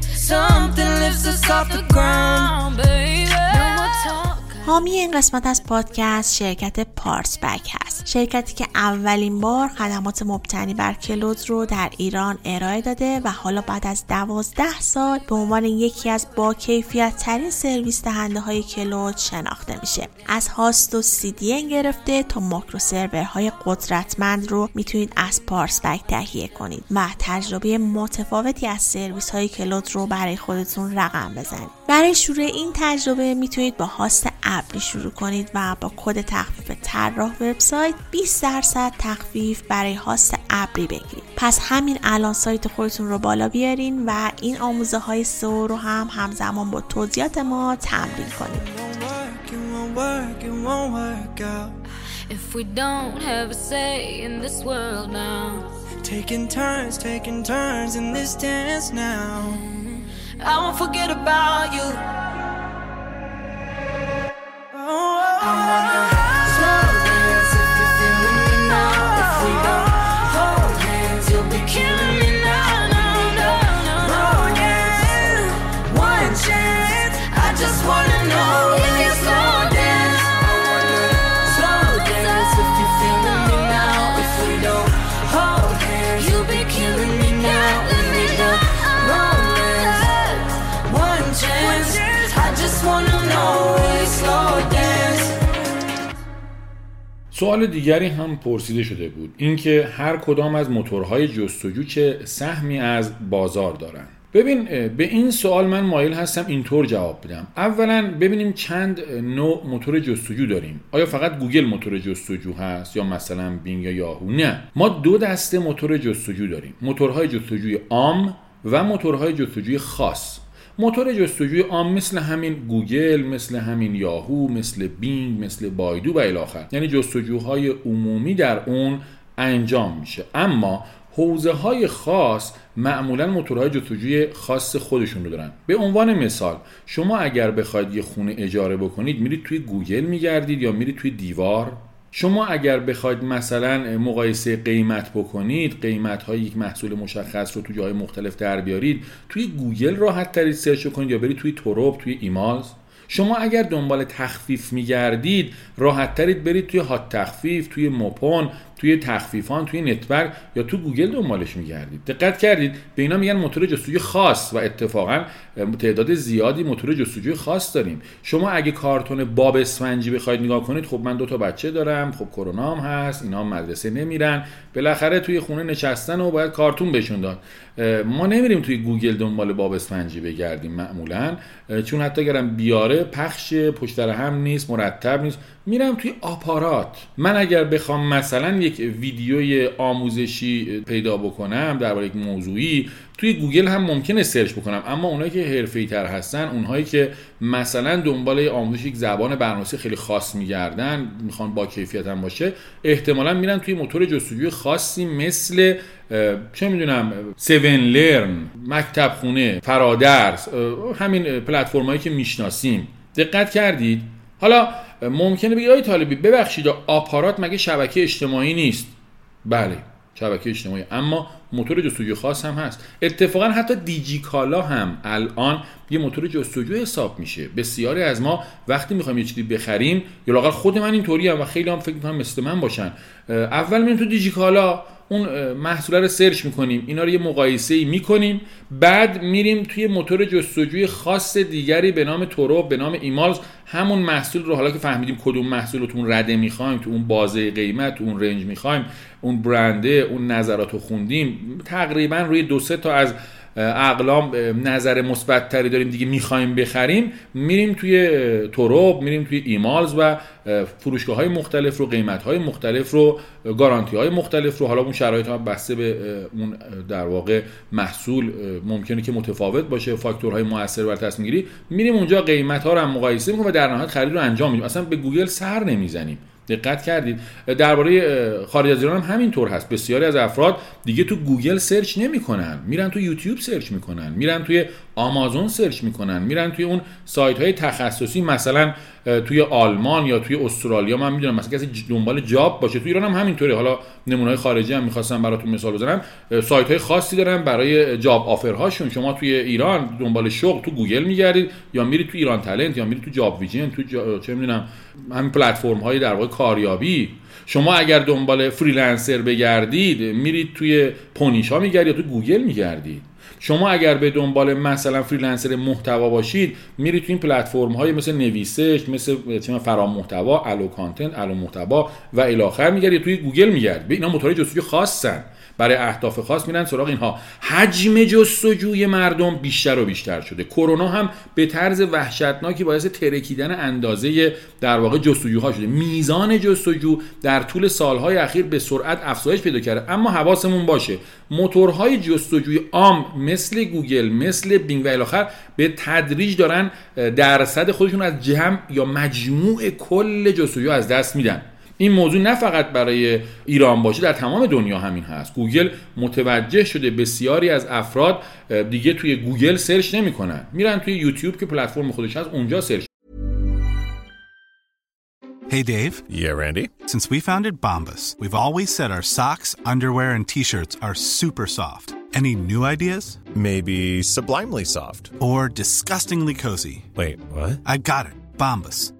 Something lifts us off the ground, baby. No more talk. حامی این قسمت از پادکست شرکت پارس بک هست. شرکتی که اولین بار خدمات مبتنی بر کلود رو در ایران ارائه داده و حالا بعد از دوازده سال به عنوان یکی از با کیفیت ترین سرویس دهنده های کلود شناخته میشه. از هاست و سی گرفته تا ماکرو سرورهای قدرتمند رو می‌تونید از پارس بک تهیه کنید و تجربه متفاوتی از سرویس های کلود رو برای خودتون رقم بزنید. برای شروع این تجربه می‌تونید با هاست ابری شروع کنید و با کد تخفیف طراح وبسایت 20 درصد تخفیف برای هاست ابری بگیرید پس همین الان سایت خودتون رو بالا بیارین و این آموزه های سو رو هم همزمان با توضیحات ما تمرین کنید It won't work, it won't work out. If we don't have a say in this world now. Taking turns, taking turns in this dance now. I won't forget about you. Oh, oh, oh. سوال دیگری هم پرسیده شده بود. اینکه هر کدام از موتورهای جستجو چه سهمی از بازار دارند ببین به این سوال من مایل هستم اینطور جواب بدم. اولا ببینیم چند نوع موتور جستجو داریم. آیا فقط گوگل موتور جستجو هست یا مثلا بینگ یا یاهو؟ نه. ما دو دسته موتور جستجو داریم. موتورهای جستجوی عام و موتورهای جستجوی خاص. موتور جستجوی عام مثل همین گوگل مثل همین یاهو مثل بینگ مثل بایدو و الی آخر یعنی جستجوهای عمومی در اون انجام میشه. اما حوزه های خاص معمولا موتورهای جستجوی خاص خودشون رو دارن. به عنوان مثال شما اگر بخواید یه خونه اجاره بکنید میرید توی گوگل میگردید یا میرید توی دیوار؟ شما اگر بخواید مثلا مقایسه قیمت بکنید قیمت های یک محصول مشخص رو تو جای مختلف در بیارید توی گوگل راحت ترید search کنید یا برید توی توروب توی ایمالز. شما اگر دنبال تخفیف میگردید راحت ترید برید توی هات تخفیف توی موپون توی تخفیفان توی نت برگ یا تو گوگل دنبالش میگردید. دقت کردید به اینا میگن موتور جستجوی خاص و اتفاقا تعداد زیادی موتور جستجوی خاص داریم. شما اگه کارتون باب اسفنجی بخواید نگاه کنید خب من دو تا بچه دارم خب کرونا هم هست اینا هم مدرسه نمیرن. بالاخره توی خونه نشستن و باید کارتون بهشون داد. ما نمیریم توی گوگل دنبال باب اسفنجی بگردیم معمولا. چون حتی اگرم بیاره پخش پشت هم نیست مرتب نیست. میرم توی آپارات. من اگر بخوام مثلا یک ویدیوی آموزشی پیدا بکنم درباره یک موضوعی توی گوگل هم ممکنه search بکنم. اما اونایی که حرفه‌ای تر هستن اونهایی که مثلا دنبال آموزش یک زبان برنامه‌نویسی خیلی خاص میگردن می‌خوان با کیفیت هم باشه احتمالا میرن توی موتور جستجوی خاصی مثل چه می‌دونم 7 لرن مکتب خونه فرادرس همین پلتفرمایی که می‌شناسیم. دقت کردید؟ حالا ممکنه بگید آقای طالبی ببخشید آپارات مگه شبکه اجتماعی نیست؟ بله شبکه اجتماعی اما موتور جستجوی خاص هم هست. اتفاقا حتی دیجی کالا هم الان یه موتور جستجو حساب میشه. بسیاری از ما وقتی می‌خوایم یه چیزی بخریم یا لاقل خود من اینطوری هم و خیلی هم فکر می‌کنم مثل من باشن اول میریم تو دیجی کالا اون محصول رو سرچ می‌کنیم. اینا رو یه مقایسه ای می‌کنیم. بعد میریم توی موتور جستجوی خاص دیگری به نام تورو به نام ایمالز. همون محصول رو حالا که فهمیدیم کدوم محصول رو رده می‌خوایم تو اون بازه قیمت تو اون رنج می‌خوایم اون برنده اون نظرات رو خوندیم. تقریبا روی دو سه تا از اقلام نظر مثبتتری داریم دیگه می‌خوایم بخریم میریم توی تروب میریم توی ایمالز و فروشگاه های مختلف رو قیمت های مختلف رو گارانتی های مختلف رو. حالا اون شرایط هم بسته به اون در واقع محصول ممکنه که متفاوت باشه فاکتورهای موثر بر تصمیم گیری. میریم اونجا قیمت ها رو هم مقایسه می‌کنیم و در نهایت خرید رو انجام میدیم. اصلا به گوگل سر نمی‌زنیم. دقت کردید. درباره خارج از ایران هم همینطور هست. بسیاری از افراد دیگه تو گوگل search نمی‌کنن. میرن تو یوتیوب search می‌کنن. میرن توی آمازون search می‌کنن. میرن توی اون سایت های تخصصی. مثلا توی آلمان یا توی استرالیا من می‌دونم مثلا کسی دنبال job باشه توی ایران هم همینطوره. حالا نمونه خارجی هم می‌خواستم براتون مثال بزنم. سایت های خاصی دارن برای job offer هاشون شما توی ایران دنبال شغل تو گوگل میگردید یا میرید تو ایران تالنت یا میرید تو جاب ویژن تو جا... چه می‌دونم همین پلتفرم های در واقع کاریابی. شما اگر دنبال freelancer بگردید میرید توی پونیشا میگردید یا تو گوگل میگردید. شما اگر به دنبال مثلا freelancer محتوا باشید میرید تو این پلتفرم های مثل نویسش مثل چه فرام محتوا الو کانتنت الو محتوا و الی آخر میگردید توی گوگل میگردید به اینا موتورهای جستجو خاصن. برای اهداف خاص میرن سراغ اینها. حجم جستجوی مردم بیشتر و بیشتر شده. کرونا هم به طرز وحشتناکی باعث ترکیدن اندازه در واقع جستجوها شده. میزان جستجو در طول سالهای اخیر به سرعت افزایش پیدا کرده. اما حواسمون باشه موتورهای جستجوی عام مثل گوگل مثل بینگ و الاخر به تدریج دارن درصد خودشون از جمع یا مجموع کل جستجو از دست میدن. این موضوع نه فقط برای ایران باشه در تمام دنیا همین هست گوگل متوجه شده بسیاری از افراد دیگه توی گوگل search نمی‌کنن میرن توی یوتیوب که پلتفرم خودش هست اونجا search Hey Dave. Yeah, Randy. Since we founded Bombas, we've always said our socks, underwear and t-shirts are super soft. Any new ideas? Maybe sublimely soft. Or disgustingly cozy? Wait, what? I got it. Bombas.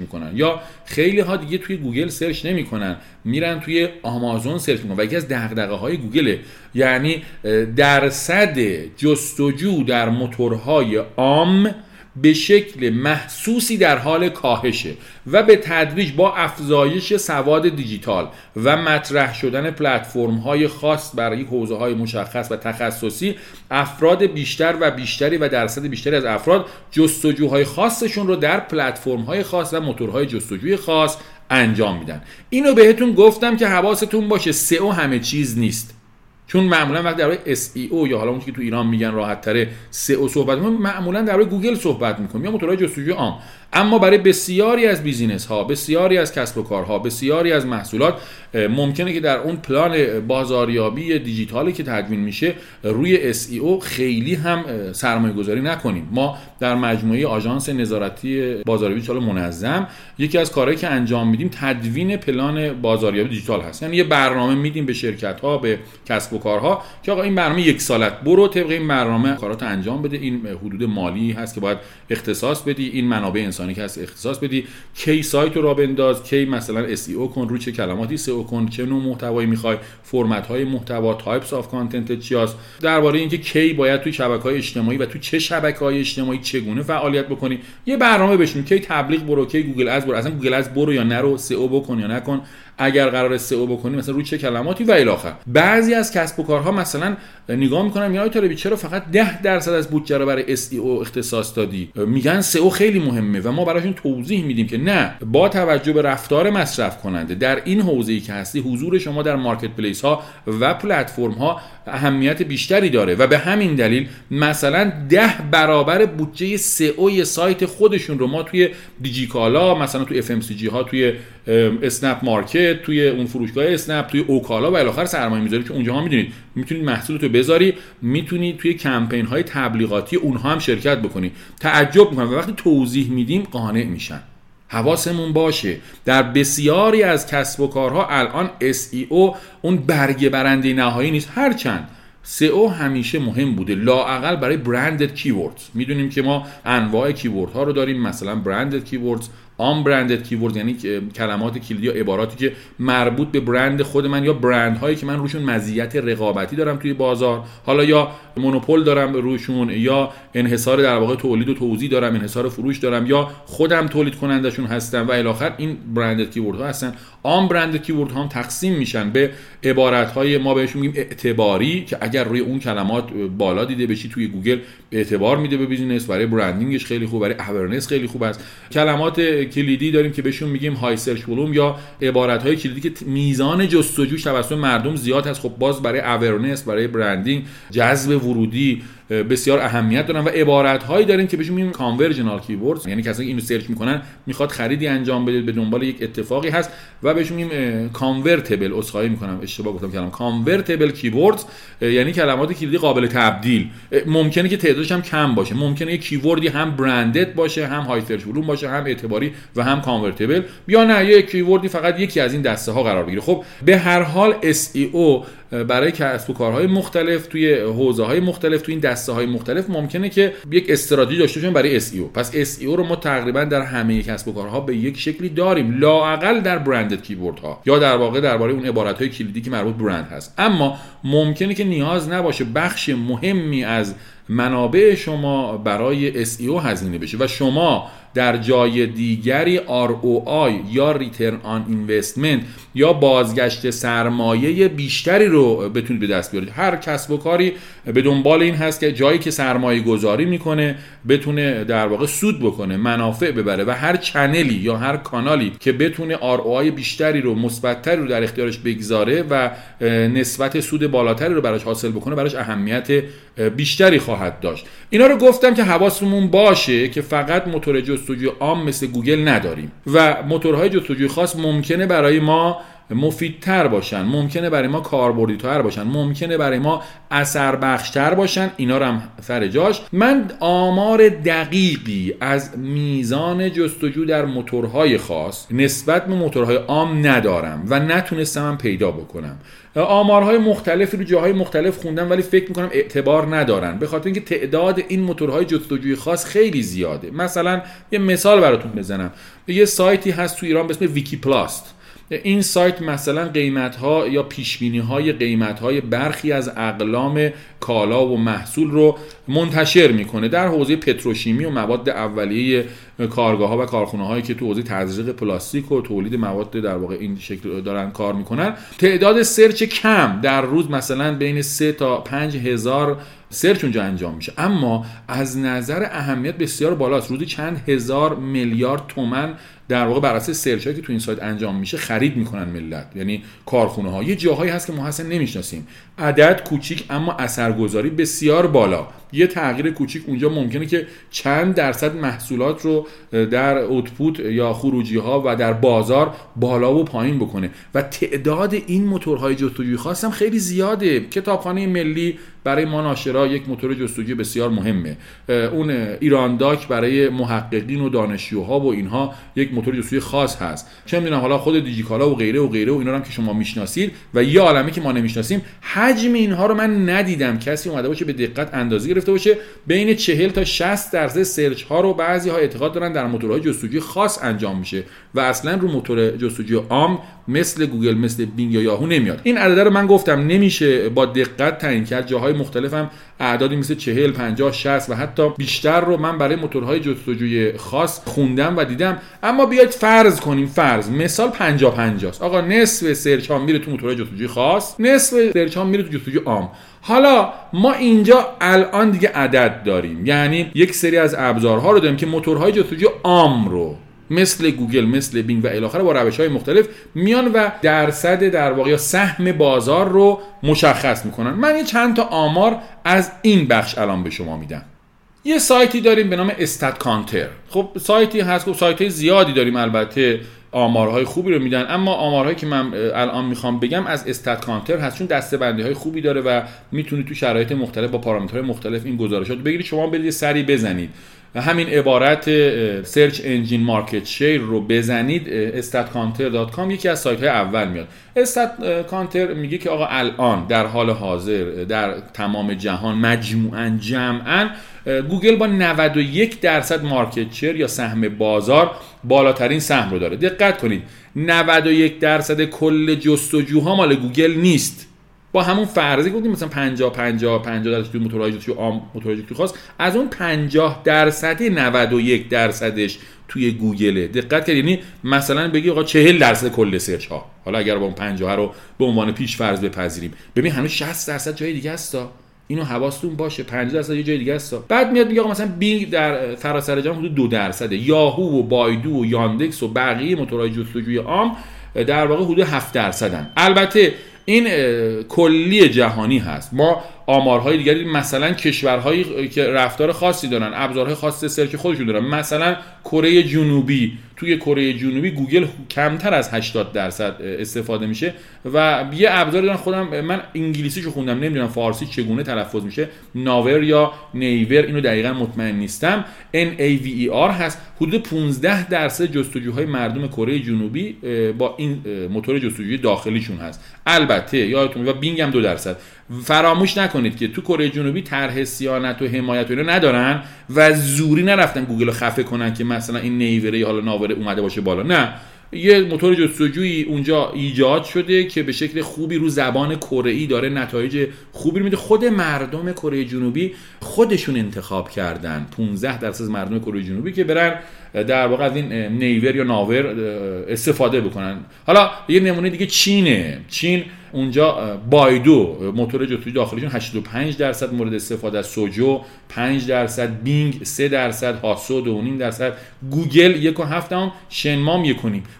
می‌کنن. یا خیلی ها دیگه توی گوگل سرچ نمی‌کنن. میرن توی آمازون سرچ می‌کنن. و یکی از دغدغه های گوگله. یعنی درصد جستجو در موتورهای عام به شکل محسوسی در حال کاهشه و به تدریج با افزایش سواد دیجیتال و مطرح شدن پلتفرم های خاص برای حوزه های مشخص و تخصصی افراد بیشتر و بیشتری و درصد بیشتری از افراد جستجوهای خاصشون رو در پلتفرم های خاص و موتورهای جستجوی خاص انجام میدن. اینو بهتون گفتم که حواستون باشه سئو همه چیز نیست. چون معمولا وقتی درباره SEO یا حالا اون که تو ایران میگن راحت تره SEO صحبت می‌کنیم معمولا درباره گوگل صحبت می‌کنیم یا موتورهای جستجوی عام اما برای بسیاری از business ها بسیاری از کسب و کارها بسیاری از محصولات ممکنه که در اون پلان بازاریابی دیجیتالی که تدوین میشه روی SEO خیلی هم سرمایه گذاری نکنیم. ما در مجموعه آژانس نظارتی بازاریابی دیجیتال منظم یکی از کارهایی که انجام میدیم تدوین پلان بازاریابی دیجیتال هست. یعنی یه برنامه میدیم به شرکت ها به کسب و کارها که آقا این برنامه یک سالت برو طبق این برنامه کارات انجام بده. این حدود مالی هست که باید اختصاص بدی این منابع انسانی که هست اختصاص بدی کی سایت رو را بنداز کی مثلا SEO کن رو چه کلماتی SEO کن چه نوع محتوایی می‌خوای فرمت های محتوا types of content چی هست درباره اینکه کی باید توی شبکه های اجتماعی و تو چه شبکه های اجتماعی چگونه فعالیت بکنی. یه برنامه بشین کی تبلیغ برو کی Google Ads برو. اصلا Google Ads برو یا نرو SEO بکن یا نکن. اگر قرار سئو بکنی مثلا روی چه کلماتی؟ و الی آخر. بعضی از کسب و کارها مثلا نگاه می‌کنن آقای طالبی چرا فقط 10 درصد از بودجه رو برای SEO اختصاص دادی؟ میگن سئو خیلی مهمه و ما براشون توضیح میدیم که نه با توجه به رفتار مصرف کننده در این حوزه‌ای که هستی حضور شما در marketplace ها و پلتفرم ها اهمیت بیشتری داره و به همین دلیل مثلا ده برابر بودجه سئو سایت خودشون رو ما توی دیجیکالا مثلا توی FMCG ها توی اسنپ مارکت توی اون فروشگاه اسنپ توی اوکالا و الاخر سرمایه می‌ذاری که اونجا ها می‌دونید. می‌تونید محصولتو بذاری می‌تونید توی کمپین های تبلیغاتی اونها هم شرکت بکنی تعجب می‌کنن. و وقتی توضیح میدیم قانع میشن. حواسمون باشه. در بسیاری از کسب و کارها الان SEO اون برگه برنده نهایی نیست. هرچند SEO همیشه مهم بوده. لااقل برای branded keywords می‌دونیم که ما انواع keyword ها رو داریم. مثلا branded keywords unbranded keyword یعنی کلمات کلیدی یا عباراتی که مربوط به برند خود من یا برند هایی که من روشون مزیت رقابتی دارم توی بازار حالا یا مونوپول دارم روشون یا انحصار در واقع تولید و توزیع دارم انحصار فروش دارم یا خودم تولید کنندشون هستم و الاخر این branded keyword ها هستن. unbranded keyword هم تقسیم میشن به عبارت های ما بهشون میگیم اعتباری که اگر روی اون کلمات بالا دیده بشی توی گوگل اعتبار میده به business برای branding‌ش خیلی خوب برای awareness خیلی خوب است. کلمات کلیدی داریم که بهشون میگیم high search volume یا عبارت های کلیدی که میزان جستجوش توسط مردم زیاد هست خب باز برای awareness برای branding جذب ورودی بسیار اهمیت دارن و عبارت هایی داریم که بهشون میگیم conversional keywords یعنی کسایی که اینو سرچ می‌کنن می‌خواد خریدی انجام بده به دنبال یک اتفاقی هست و بهشون میگیم convertible عذرخواهی می‌کنم. اشتباه گفتم کلام convertible keywords یعنی کلمات کلیدی قابل تبدیل. ممکنه که تعدادش هم کم باشه. ممکنه یک keyword ی هم branded باشه هم high search volume باشه هم اعتباری و هم convertible یا نه یک keyword ی فقط یکی از این دسته ها قرار بگیره. خب به هر حال SEO برای کسب و کارهای مختلف توی حوزه های مختلف توی این های مختلف ممکنه که یک استراتژی داشته باشیم برای SEO پس SEO رو ما تقریبا در همه کسب و کارها به یک شکلی داریم. لااقل در branded keyword ها یا در واقع درباره اون عبارت های کلیدی که مربوط برند هست. اما ممکنه که نیاز نباشه بخش مهمی از منابع شما برای SEO هزینه بشه و شما در جای دیگری ROI یا Return on Investment یا بازگشت سرمایه بیشتری رو بتونید به دست بیارید. هر کسب و کاری به دنبال این هست که جایی که سرمایه گذاری می‌کنه بتونه در واقع سود بکنه منافع ببره و هر چنلی یا هر کانالی که بتونه ROI بیشتری رو مثبتتری رو در اختیارش بگذاره و نسبت سود بالاتری رو براش حاصل بکنه براش اهمیت بیشتری خواهد داشت. اینا رو گفتم که حواسمون باشه که فقط موتور جستجوی عام مثل گوگل نداریم. و موتورهای جستجوی خاص ممکنه برای ما مفیدتر باشن ممکنه برای ما کاربردیتر باشن ممکنه برای ما اثر بخشتر باشن اینا رو هم سر جاش. من آمار دقیقی از میزان جستجو در موتورهای خاص نسبت به موتورهای عام ندارم و نتونستم هم پیدا بکنم. آمارهای مختلفی رو جاهای مختلف خوندم ولی فکر می‌کنم اعتبار ندارن. به خاطر اینکه تعداد این موتورهای جستجوی خاص خیلی زیاده. مثلا یه مثال براتون بزنم. یه سایتی هست تو ایران به اسم ویکی پلاست این سایت مثلا قیمت ها یا پیش بینی های قیمت های برخی از اقلام کالا و محصول رو منتشر می‌کنه در حوزه پتروشیمی و مواد اولیه کارگاه ها و کارخونه هایی که تو حوزه تزریق پلاستیک و تولید مواد در واقع این شکل دارن کار می‌کنن. تعداد سرچ کم در روز مثلا بین 3 تا 5 هزار سرچ اونجا انجام میشه. اما از نظر اهمیت بسیار بالاست. روزی چند هزار میلیارد تومن در واقع بر اساس سرچ که تو این سایت انجام میشه خرید می‌کنن ملت. یعنی کارخونه ها یه جاهایی هست که ما اصلا نمی‌شناسیم. عدد کوچیک اما اثرگذاری بسیار بالا. یه تغییر کوچیک اونجا ممکنه که چند درصد محصولات رو در اوتپوت یا خروجی ها و در بازار بالا و پایین بکنه. و تعداد این موتورهای جستجوی خاص هم خیلی زیاده. کتابخانه ملی برای ما ناشرا یک موتور جستجوی بسیار مهمه. اون ایران داک برای محققین و دانشجوها و اینها یک موتور جستجوی خاص هست. چه می‌دونم حالا خود دیجیکالا و غیره و غیره و اینا هم که شما می‌شناسید و یه عالمه که ما نمی‌شناسیم حجم اینها رو من ندیدم. کسی اومده باشه به دقت اندازه گرفته باشه بین 40 تا 60 درصد search ها رو بعضی ها اعتقاد دارن در موتورهای جستجوی خاص انجام میشه و اصلا رو موتور جستجوی عام مثل گوگل مثل بینگ یا یاهو نمیاد. این عدد رو من گفتم نمیشه با دقت تعیین کرد. جاهای مختلف هم اعدادی مثل 40 50 60 و حتی بیشتر رو من برای موتورهای جستجوی خاص خوندم و دیدم. اما بیاید فرض کنیم فرض مثال 50 50 است. آقا نصف search ها میره تو موتورهای جستجوی خاص نصف search ها میره تو جستجوی عام. حالا ما اینجا الان دیگه عدد داریم. یعنی یک سری از ابزارها رو داریم که موتورهای جستجوی عام رو مثل گوگل مثل بینگ و الاخر با روش های مختلف میان و درصد در واقع سهم بازار رو مشخص می‌کنن. من یه چند تا آمار از این بخش الان به شما میدم. یه سایتی داریم به نام StatCounter خب سایتی هست خب سایت زیادی داریم البته. آمارهای خوبی رو میدن. اما آمارهایی که من الان می‌خوام بگم از StatCounter هست چون دسته بندی های خوبی داره و می‌تونید تو شرایط مختلف با پارامترهای مختلف این گزارشات بگیرید. شما برید سری بزنید. همین عبارت search engine market share رو بزنید StatCounter.com یکی از سایت های اول میاد. StatCounter میگه که آقا الان در حال حاضر در تمام جهان مجموعا جمعا گوگل با 91 درصد market share یا سهم بازار بالاترین سهم رو داره. دقت کنید 91 درصد کل جستجوها مال گوگل نیست. با همون فرضی گفتیم مثلا 50 50 50 درصد توی موتورهای جستجو عام موتورهای جستجو خاص از اون 50 درصدی 91 درصدش توی گوگله. دقت کنید یعنی مثلا بگی آقا 40 درصد کل search ها حالا اگر با اون 50 رو به عنوان پیش فرض بپذیریم. ببین هنوز 60 درصد جای دیگه است اینو حواستون باشه. 50 درصد یه جای دیگه است بعد میاد میگه آقا مثلا بینگ در سراسر جهان حدود 2 درصده. یاهو و بایدو و یاندکس و بقیه موتورهای جستجوی عام در واقع حدود 7 درصدن. البته این کلی جهانی هست. ما آمارهای دیگری مثلا کشورهایی که رفتار خاصی دارن ابزارهای خاص search خودشون دارن. مثلا کره جنوبی توی کره جنوبی گوگل کمتر از 80 درصد استفاده میشه و یه ابزار دارن خودم من انگلیسیشو خوندم نمی‌دونم فارسی چگونه تلفظ میشه ناور یا نیور اینو دقیقا مطمئن نیستم. A V E R هست. حدود 15 درصد جستجوهای مردم کره جنوبی با این موتور جستجوی داخلیشون هست. البته یادتون و بینگ هم 2 درصد. فراموش نکنید که تو کره جنوبی طرح سیانت و حمایت و اینا ندارن و زوری نرفتن گوگل رو خفه کنن که مثلا این نیوره حالا ناوره اومده باشه بالا. نه. یه موتور جستجویی اونجا ایجاد شده که به شکل خوبی رو زبان کره ای داره نتایج خوبی میده. خود مردم کره جنوبی خودشون انتخاب کردن. 15 درصد مردم کره جنوبی که برن در واقع از این نیور یا ناور استفاده بکنن. حالا یه نمونه دیگه چینه. چین اونجا بایدو موتور جستجوی داخلیشون 85 درصد مورد استفاده از سوجو 5 درصد بینگ 3 درصد Haosou 2.5 درصد گوگل 1.7 دهم Shenma 1.5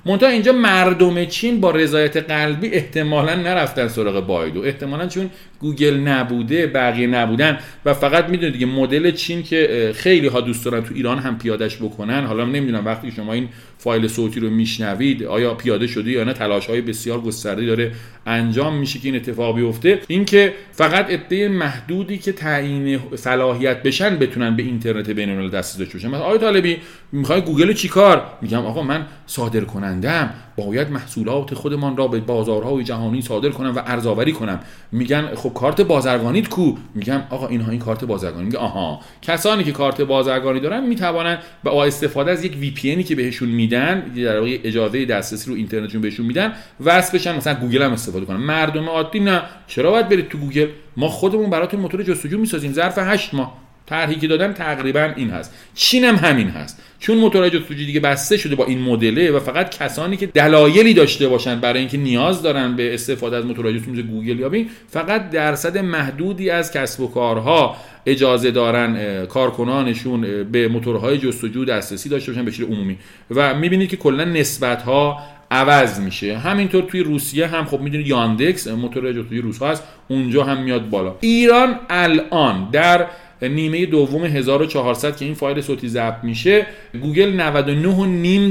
منتها اینجا مردم چین با رضایت قلبی احتمالا نرفتن سراغ بایدو. احتمالا چون گوگل نبوده بقیه نبودن. و فقط می‌دونید دیگه مدل چین که خیلی ها دوست دارن تو ایران هم پیادش بکنن. حالا نمی‌دونم وقتی شما این فایل صوتی رو میشنوید آیا پیاده شده یا نه؟ تلاش های بسیار گسترده داره انجام میشه که این اتفاق بیفته اینکه فقط عده محدودی که تعیین صلاحیت بشن بتونن به اینترنت بین الملل دسترسی داشته باشن. مثلا آقای طالبی می‌خوای گوگل چیکار میگم آقا من صادر کنندم باید محصولات خودمان را به بازارهای جهانی صادر کنم و ارزآوری کنم. میگن خب کارت بازرگانیت کو؟ میگم آقا اینها این کارت بازرگانی. میگه آها. کسانی که کارت بازرگانی دارن می‌توانن با استفاده از یک VPN که بهشون میدن در واقع اجازه دسترسی رو اینترنتشون بهشون میدن وصل بشن. مثلا گوگل هم استفاده کنن مردم عادی نه. چرا باید برید تو گوگل؟ ما خودمون براتون موتور جستجو می‌سازیم. ظرف 8 ماه. طرحی که دادن تقریبا این هست. چین هم همین هست. چون موتورهای جستجویی دیگه بسته شده با این مدله و فقط کسانی که دلایلی داشته باشن برای اینکه نیاز دارن به استفاده از موتورهای جستجویی گوگل یا بین فقط درصد محدودی از کسب و کارها اجازه دارن کارکنانشون به موتورهای جستجو دسترسی داشته باشن به شکل عمومی. و می‌بینید که کلا نسبت ها عوض میشه. همینطور توی روسیه هم خب می‌دونید یاندکس موتور جستجوی روس هست اونجا هم میاد بالا. ایران الان در نیمه دوم 1400 که این فایل صوتی ضبط میشه گوگل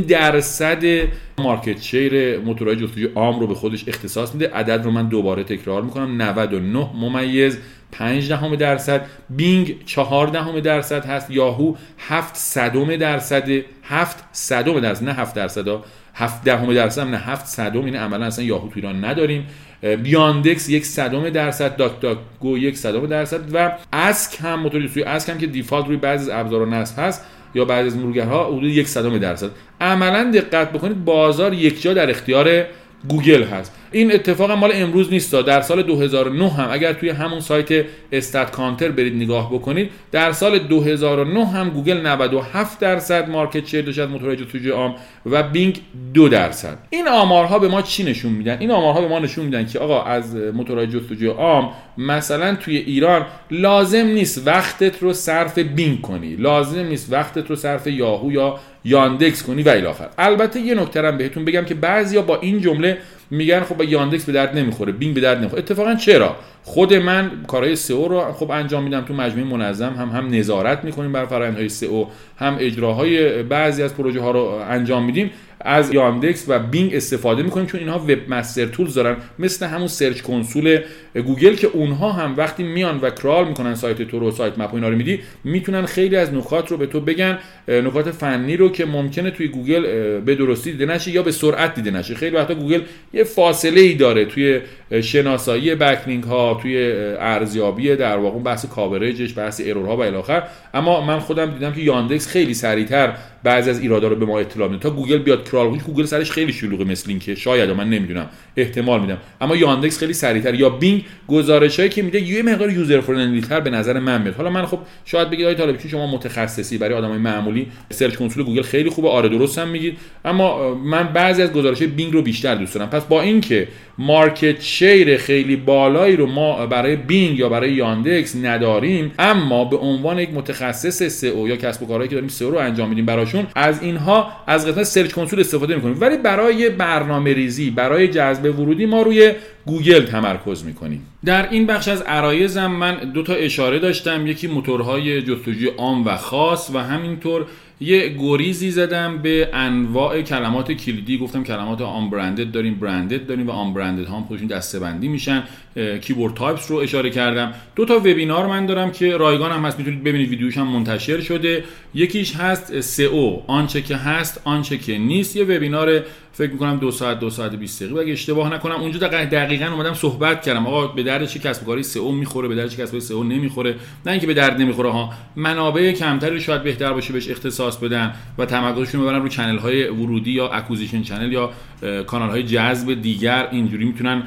99.5 درصد market share موتورهای جستجوی عام رو به خودش اختصاص میده. عدد رو من دوباره تکرار می‌کنم. 99 ممیز 5 دهم درصد بینگ 4 دهم درصد هست یاهو 7 صدم درصد 7 صدم درصد نه 7 درصد 7 دهم درصد نه 7 صدم این عملا اصلا یاهو تو ایران نداریم. یاندکس یک صدم درصد DuckDuckGo یک صدم درصد و Ask هم موتور جستجوی Ask هم که default روی بعضی از ابزارها نصب هست یا بعضی از مرورگرها حدود یک صدم درصد. عملا دقت بکنید بازار یک جا در اختیار گوگل هست. این اتفاق مال امروز نیست در سال 2009 هم. اگر توی همون سایت StatCounter برید نگاه بکنید در سال 2009 هم گوگل 97 درصد market share داشت از موتورهای جستجوی عام و بینگ 2 درصد. این آمارها به ما چی نشون میدن؟ این آمارها به ما نشون میدن که آقا از موتورهای جستجوی عام مثلا توی ایران لازم نیست وقتت رو صرف بینگ کنی. لازم نیست وقتت رو صرف یاهو یا یاندکس کنی و الی البته یه نکته هم بهتون بگم که بعضیا با این جمله میگن خب با یاندکس به درد نمی‌خوره بینگ به درد نمی‌خوره. اتفاقا چرا؟ خود من کارهای سئو رو خب انجام میدم تو مجموعه منظم هم هم نظارت می‌کنیم بر فرآیندهای سئو هم اجراهای بعضی از پروژه ها رو انجام میدیم. از یاندکس و بینگ استفاده می‌کنیم چون اینها webmaster tools دارن. مثل همون search console گوگل که اونها هم وقتی میان و crawl می‌کنن سایت تو رو sitemap اینا رو میدی می‌تونن خیلی از نکات رو به تو بگن نکات فنی رو که ممکنه توی گوگل به درستی دیده نشه یا به سرعت دیده نشه خیلی وقتا گوگل یه فاصله ای داره توی شناسایی backlink ها توی ارزیابی در واقع بحث coverage ش بحث error ها و الی اما من خودم دیدم که یاندکس خیلی سریعتر بعضی از ایرادا رو به ما اطلاع میده. تا گوگل بیاد crawl کنه گوگل سرش خیلی شلوغه مثل این که شاید من نمی‌دونم. احتمال میدم. اما یاندکس خیلی سریعتر. یا بینگ گزارشایی که میده یه مقدار user friendly تر به نظر من میاد. حالا من خب شاید بگید آقای طالبی چون شما متخصصی برای آدمای معمولی. search console گوگل خیلی خوبه. آره درست هم میگید. اما من بعضی از گزارش بینگ رو بیشتر دوست دارم. پس با اینکه market share خیلی بالایی رو ما برای بینگ یا برای یاندکس نداریم اما به عنوان یک متخصص سئو یا کسب و کارهایی که داریم سئو رو انجام میدیم براشون از اینها از قسمت search console استفاده می‌کنیم. ولی برای برنامه ریزی برای جذب ورودی ما روی گوگل تمرکز می‌کنیم. در این بخش از عرایضم من دو تا اشاره داشتم. یکی موتورهای جستجوی عام و خاص و همینطور یه گریزی زدم به انواع کلمات کلیدی. گفتم کلمات unbranded داریم branded داریم و unbranded ها هم خودشون دسته‌بندی میشن. اه، keyword types رو اشاره کردم. دو تا وبینار من دارم که رایگان هم هست. می‌تونید ببینید ویدیوش هم منتشر شده. یکیش هست سئو. آنچه که هست آنچه که نیست. یه وبینار فکر می‌کنم دو ساعت دو ساعت 20 دقیقه. اگه اشتباه نکنم اونجا دقیقا, دقیقاً اومدم صحبت کردم. آقا به درد چه کسب کاری سئو می‌خوره؟ به درد چه کسب کاری سئو نمی‌خوره؟ نه اینکه به درد نمی‌خوره ها منابع کمتری شاید بهتر باشه بهش اختصاص بدن و تمرکزشون ببرن رو channel های ورودی یا acquisition channel یا کانال های جذب دیگر. اینجوری می‌تونن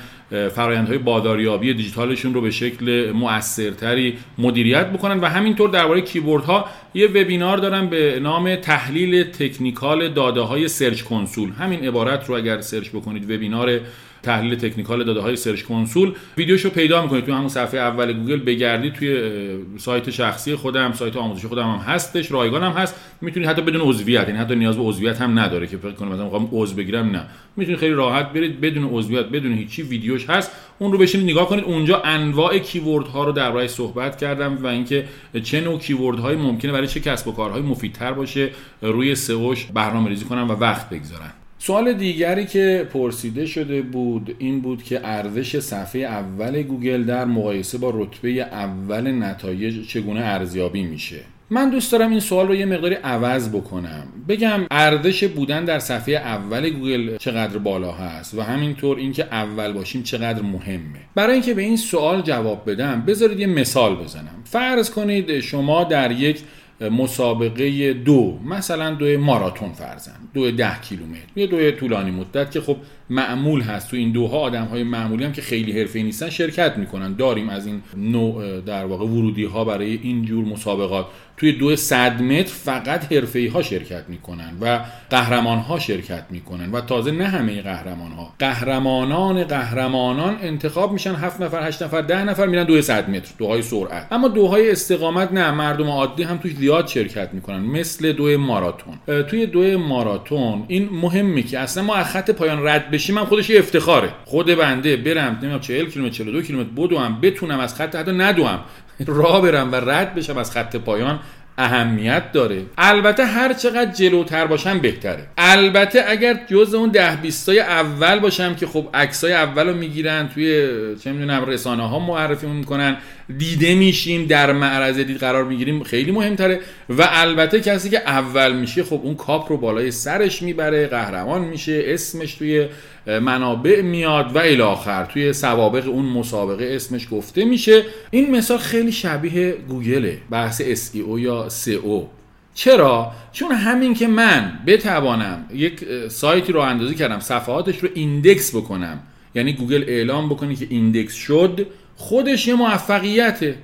فرایندهای بازاریابی دیجیتالشون رو به شکل مؤثرتری مدیریت بکنن و همینطور درباره keyword ها یه وبینار دارم به نام تحلیل تکنیکال داده های search console. همین عبارت رو اگر search بکنید وبینار تحلیل تکنیکال داده های search console. ویدیوشو پیدا می‌کنید. توی همون صفحه اول گوگل بگردید توی سایت شخصی خودم سایت آموزشی خودم هم هستش رایگان هم هست. می‌تونید حتی بدون عضویت یعنی حتی نیاز به عضویت هم نداره که فکر کنم مثلا عضو بگیرم نه. می‌تونید خیلی راحت برید بدون عضویت بدون هیچی ویدیوش هست. اون رو بشینید نگاه کنید. اونجا انواع keyword ها رو درباره‌اش صحبت کردم و اینکه چه نوع keyword هایی ممکنه برای چه کسب و کارهای مفیدتر باشه روی سئوش برنامه‌ریزی کنن و وقت بگذارن سوال دیگری که پرسیده شده بود این بود که ارزش صفحه اول گوگل در مقایسه با رتبه اول نتایج چگونه ارزیابی میشه؟ من دوست دارم این سوال رو یه مقداری عوض بکنم. بگم ارزش بودن در صفحه اول گوگل چقدر بالا هست و همینطور اینکه اول باشیم چقدر مهمه. برای اینکه به این سوال جواب بدم بذارید یه مثال بزنم. فرض کنید شما در یک مسابقه دو مثلا دو ماراتون فرزن دو ده کیلومتر یه دو طولانی مدت که خب معمول هست. تو این دوها آدم های معمولی هم که خیلی حرفه‌ای نیستن شرکت می‌کنن. داریم از این نوع در واقع ورودی ها برای این جور مسابقات. توی دو صد متر فقط حرفه‌ای ها شرکت می‌کنن و قهرمان ها شرکت می‌کنن و تازه نه همه قهرمان ها قهرمانان قهرمانان انتخاب میشن هفت نفر هشت نفر ده نفر میرن دو صد متر دوهای سرعت. اما دوهای استقامت نه مردم عادی هم توش زیاد شرکت می‌کنن مثل دو ماراتون. توی دو ماراتون این مهمه که اصلا ما از خط پایان رد بشیم هم خودش افتخاره. خود بنده برم نمی‌دونم 40 کیلومتر 42 کیلومتر بدوم بتونم از خط حتی ندوم. راه برم و رد بشم از خط پایان اهمیت داره. البته هر چقدر جلوتر باشم بهتره. البته اگر جز اون ده بیستای اول باشم که خب عکسای اول رو می‌گیرن توی چه می‌دونم رسانه ها معرفی می‌کنن دیده میشیم در معرض دید قرار می‌گیریم خیلی مهمتره. و البته کسی که اول میشه خب اون کاپ رو بالای سرش می‌بره قهرمان میشه اسمش توی منابع میاد و الی آخر توی سوابق اون مسابقه اسمش گفته میشه. این مثال خیلی شبیه گوگله بحث SEO یا سئو چرا؟ چون همین که من بتوانم یک سایتی راه اندازی کردم صفحاتش رو ایندکس بکنم. یعنی گوگل اعلام بکنه که ایندکس شد خودش یه موفقیته.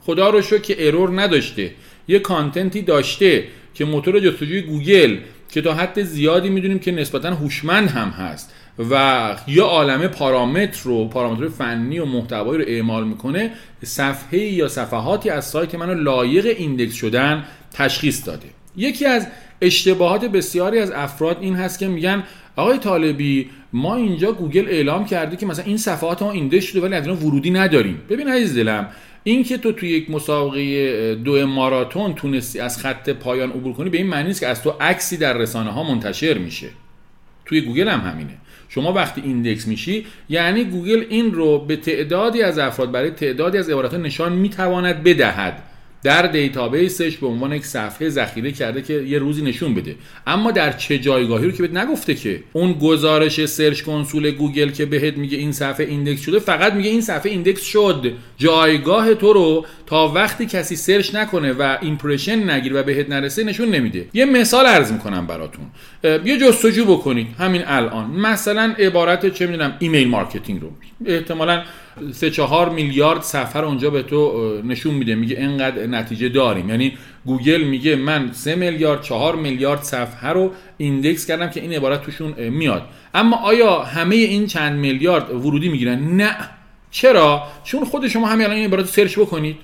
خدا رو شکر که error نداشته. یه content ی داشته که موتور جستجوی گوگل که تا حد زیادی می‌دونیم که نسبتا هوشمند هم هست. و یه عالمه پارامتر رو پارامتر فنی و محتوایی رو اعمال می‌کنه صفحه یا صفحاتی از سایت منو لایق ایندکس شدن تشخیص داده. یکی از اشتباهات بسیاری از افراد این هست که میگن آقای طالبی ما اینجا گوگل اعلام کرده که مثلا این صفحات ما ایندکس شده ولی از اینا ورودی نداریم. ببین عزیز دلم این که تو توی یک مسابقه دو ماراتن تونستی از خط پایان عبور کنی به این معنی نیست که از تو عکسی در رسانه ها منتشر میشه. توی گوگل هم همینه. شما وقتی ایندکس میشی یعنی گوگل این رو به تعدادی از افراد برای تعدادی از عبارات نشان می‌تواند بدهد. در دیتابیسش به عنوان یک صفحه ذخیره کرده که یه روزی نشون بده. اما در چه جایگاهی رو که بهت نگفته که؟ اون گزارش Search Console گوگل که بهت میگه این صفحه ایندکس شده فقط میگه این صفحه ایندکس شد. جایگاه تو رو تا وقتی کسی search نکنه و impression نگیره و بهت نرسه نشون نمیده. یه مثال عرض می‌کنم براتون. یه جستجو بکنید. همین الان. مثلا عبارت چه می‌دونم email marketing رو. احتمالاً سه چهار میلیارد رو اونجا به تو نشون میده. میگه اینقدر نتیجه داریم. یعنی گوگل میگه من سه میلیارد چهار میلیارد صفحه رو ایندکس کردم که این عبارت توشون میاد. اما آیا همه این چند میلیارد ورودی می‌گیرن؟ نه. چرا؟ چون خود شما همین الان این عبارت search بکنید.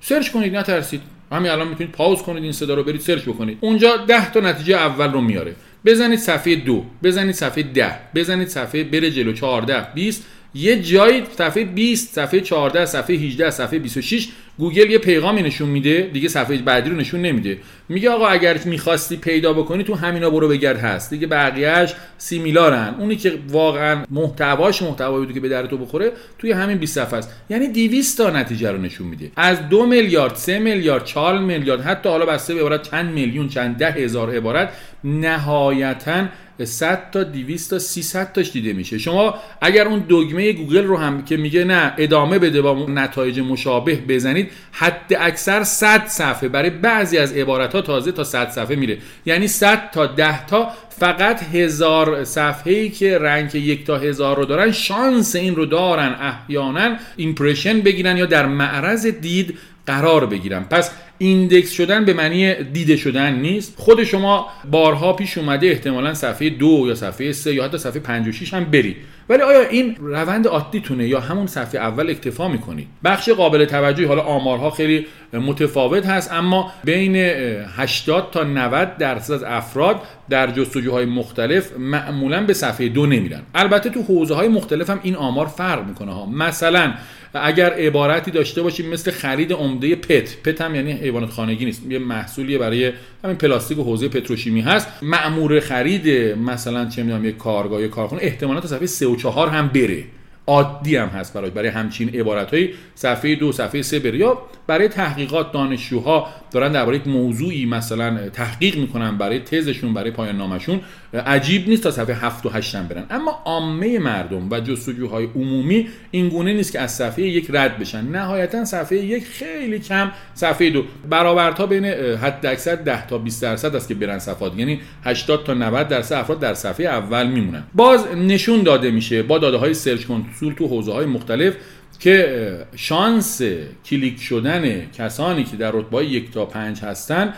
search کنید نترسید. همین الان می‌تونید pause کنید این صدا رو برید search بکنید. اونجا 10 تا نتیجه اول رو میاره. بزنید صفحه دو بزنید صفحه ده بزنید صفحه بره جلو 14 20 یه جایی صفحه 20 صفحه 14 صفحه 18 صفحه 26 گوگل یه پیغامی نشون میده دیگه صفحه بعدی رو نشون نمیده. میگه آقا اگر می‌خواستی پیدا بکنی تو همینا برو بگرد هست. دیگه بقیهش similar ن. اونی که واقعا محتواش محتوایی که به درد تو بخوره توی همین 20 صفحه است. یعنی 200 تا نتیجه رو نشون میده. از دو میلیارد سه میلیارد 4 میلیارد حتی حالا بسته به عبارت چند میلیون چند ده هزار عبارت نهایتا 100 تا 200 تا 300 تاش دیده میشه. شما اگر اون دگمه گوگل رو هم که میگه نه ادامه بده با نتایج مشابه بزنید حد اکثر 100 صفحه. برای بعضی از عبارت ها تازه تا 100 صفحه میره. یعنی 100 تا 10 تا فقط هزار صفحه ای که rank یک تا هزار رو دارن شانس این رو دارن احیانا impression بگیرن یا در معرض دید قرار بگیرن. پس ایندکس شدن به معنی دیده شدن نیست. خود شما بارها پیش اومده احتمالا صفحه دو یا صفحه سه یا حتی صفحه 56 هم برید. ولی آیا این روند عادیتونه یا همون صفحه اول اکتفا می‌کنید بخش قابل توجهی حالا آمارها خیلی متفاوت هست اما بین 80 تا 90 درصد از افراد در جستجوهای مختلف معمولا به صفحه دو نمیرن. البته تو حوزه های مختلف هم این آمار فرق می‌کنه ها. مثلا اگر عبارتی داشته باشیم مثل خرید عمده پت پت هم یعنی حیوانات خانگی نیست یه محصولی برای همین پلاستیک و حوزه پتروشیمی هست. مأمور خرید مثلا چه می‌دونم یه کارگاه یا کارخونه احتمالاً تا صفحه 3 و 4 هم بره. عادی هم هست برای برای همچین عبارت های صفحه دو صفحه سه بره یا برای تحقیقات دانشجوها دارن درباره یک موضوعی مثلا تحقیق می‌کنن برای تزشون برای پایان نامشون عجیب نیست تا صفحه 7 و 8 هم برن. اما عامه مردم و جستجوهای عمومی این گونه نیست که از صفحه یک رد بشن. نهایتا صفحه یک خیلی کم. صفحه دو برآوردها بین حد اکثر 10 تا 20 درصد است که برن صفحات. یعنی 80 تا 90 درصد افراد در صفحه اول میمونن. باز نشون داده میشه با داده های سرچ کنسول تو حوزه های مختلف که شانس کلیک شدن کسانی که در رتبه یک تا پنج هستن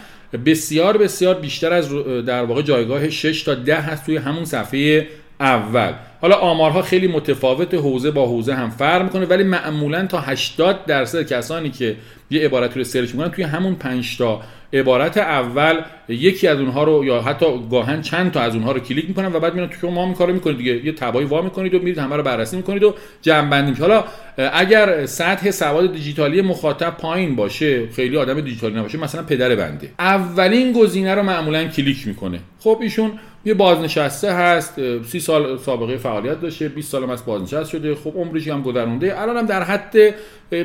بسیار بسیار بیشتر از در واقع جایگاه 6 تا 10 هست توی همون صفحه اول. حالا آمارها خیلی متفاوت حوزه با حوزه هم فرق می‌کنه ولی معمولا تا 80 درصد کسانی که یه عبارت رو search می‌کنن توی همون 5 تا عبارت اول یکی از اونها رو یا حتی گاهاً چند تا از اونها رو کلیک می‌کنن و بعد میرن تو ما این کارو می‌کنید دیگه. یه tab هایی وا می‌کنید و میرید همه رو بررسی می‌کنید و جمع بندی حالا اگر سطح سواد دیجیتالی مخاطب پایین باشه خیلی آدم دیجیتالی نباشه مثلا پدر بنده. اولین گزینه رو معمولا کلیک می‌کنه. خب ایشون یه بازنشسته هست سی سال سابقه فعالیت داشته 20 سال هم از بازنشسته شده خب عمرش هم گذرونده. الان هم در حد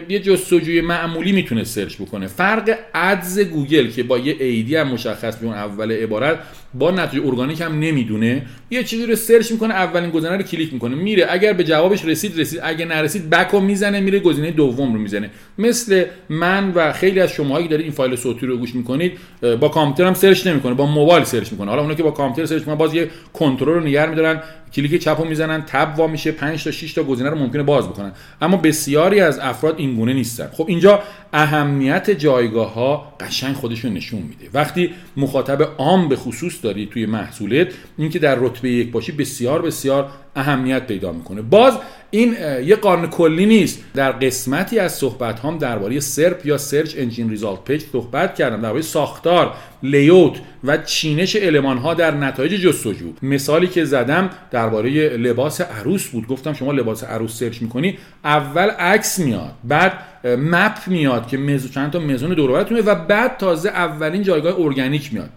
یه جستجوی معمولی می‌تونه search بکنه. فرق ads گوگل که با یه ad ی هم مشخصه بین اول عبارت با نتیجه ارگانیک هم نمی‌دونه. یه چیزی رو search می‌کنه اولین گزینه رو کلیک می‌کنه. میره. اگر به جوابش رسید رسید. اگه نرسید back می‌زنه میره گزینه دوم رو می‌زنه. مثل من و خیلی از شماهایی که دارید این فایل صوتی رو گوش می‌کنید با کامپیوتر هم search نمی‌کنه. با موبایل search می‌کنه. حالا اونا که با کامپیوتر search می‌کنن باز یه کنترل رو نگه میدارن. کلیک چپ رو می‌زنن tab وا میشه 5 تا 6 تا گزینه رو ممکنه باز بکنن. اما بسیاری از افراد این گونه نیستن. خب اینجا اهمیت جایگاه ها قشنگ خودشون نشون میده. وقتی مخاطب عام به خصوص داری توی محصولت اینکه در رتبه یک باشی بسیار بسیار اهمیت پیدا می‌کنه. باز این یه قانون کلی نیست. در قسمتی از صحبت هم درباره SERP یا search engine result page صحبت کردم درباره ساختار layout و چینش element ها در نتایج جستجو. مثالی که زدم درباره لباس عروس بود. گفتم شما لباس عروس search می‌کنی اول عکس میاد بعد مپ میاد که مزو چند تا مزون دور و بعد تازه اولین جایگاه ارگانیک میاد.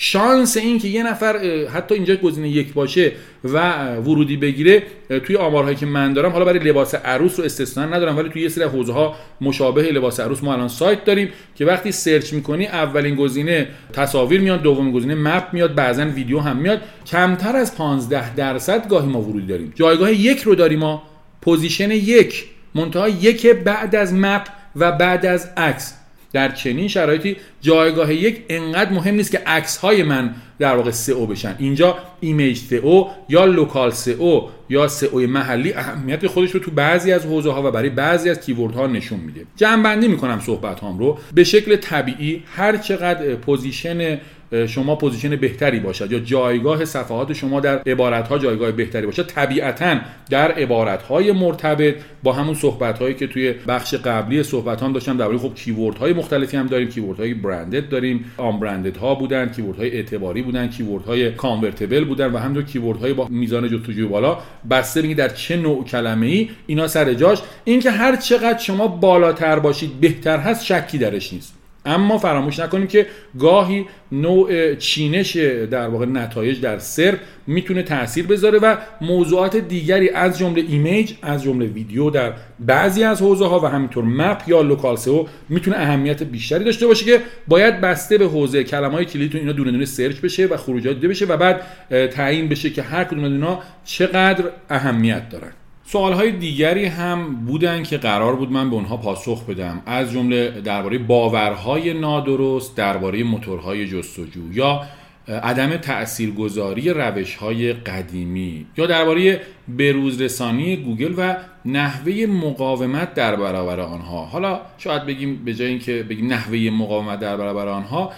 شانس این که یه نفر حتی اینجا گزینه یک باشه و ورودی بگیره توی آمارهایی که من دارم حالا برای لباس عروس رو استثنا ندارم ولی توی یه سری حوزه ها مشابه لباس عروس ما الان سایت داریم که وقتی سرچ می‌کنی اولین گزینه تصاویر میاد دومین گزینه مپ میاد بعضا ویدیو هم میاد. کمتر از 15 درصد گاهی ما ورودی داریم. جایگاه یک رو داریم ما. position یک. منتها یک بعد از map و بعد از عکس. در چنین شرایطی جایگاه یک انقدر مهم نیست که عکس های من در واقع سئو بشن. اینجا image SEO یا local SEO یا سئو محلی اهمیت خودش رو تو بعضی از حوزه ها و برای بعضی از keyword ها نشون میده. جمع بندی می‌کنم صحبت هام رو. به شکل طبیعی هر چقدر position شما position بهتری باشد یا جایگاه صفحات شما در عبارت ها جایگاه بهتری باشد. طبیعتا در عبارت های مرتبط با همون صحبت هایی که توی بخش قبلی صحبت هم داشتم درباره خب کیورد های مختلفی هم داریم. کیورد های برندد داریم. آن برندد ها بودن کیورد های اعتباری بودن کیورد های کانورتبل بودن و همینطور کیورد های با میزان جستجوی بالا. بسته بگید در چه نوع کلمه ای اینا سر جاش. اینکه هر چقدر شما بالاتر باشید بهتر هست شکی درش نیست. اما فراموش نکنیم که گاهی نوع چینش در واقع نتایج در SERP می‌تونه تاثیر بذاره و موضوعات دیگری از جمله image از جمله ویدیو در بعضی از حوزه ها و همینطور map یا local SEO می‌تونه اهمیت بیشتری داشته باشه که باید بسته به حوزه کلمه‌های کلیدتون اینا دونه دونه سرچ بشه و خروجی‌هاش دیده بشه و بعد تعیین بشه که هر کدوم از اینا چقدر اهمیت دارن. سوال های دیگری هم بودن که قرار بود من به اونها پاسخ بدم. از جمله درباره باورهای نادرست درباره موتورهای جستجو یا عدم تاثیرگذاری روش های قدیمی یا درباره بروزرسانی گوگل و نحوه مقاومت در برابر آنها. حالا شاید بگیم به جای اینکه بگیم نحوه مقاومت در برابر آنها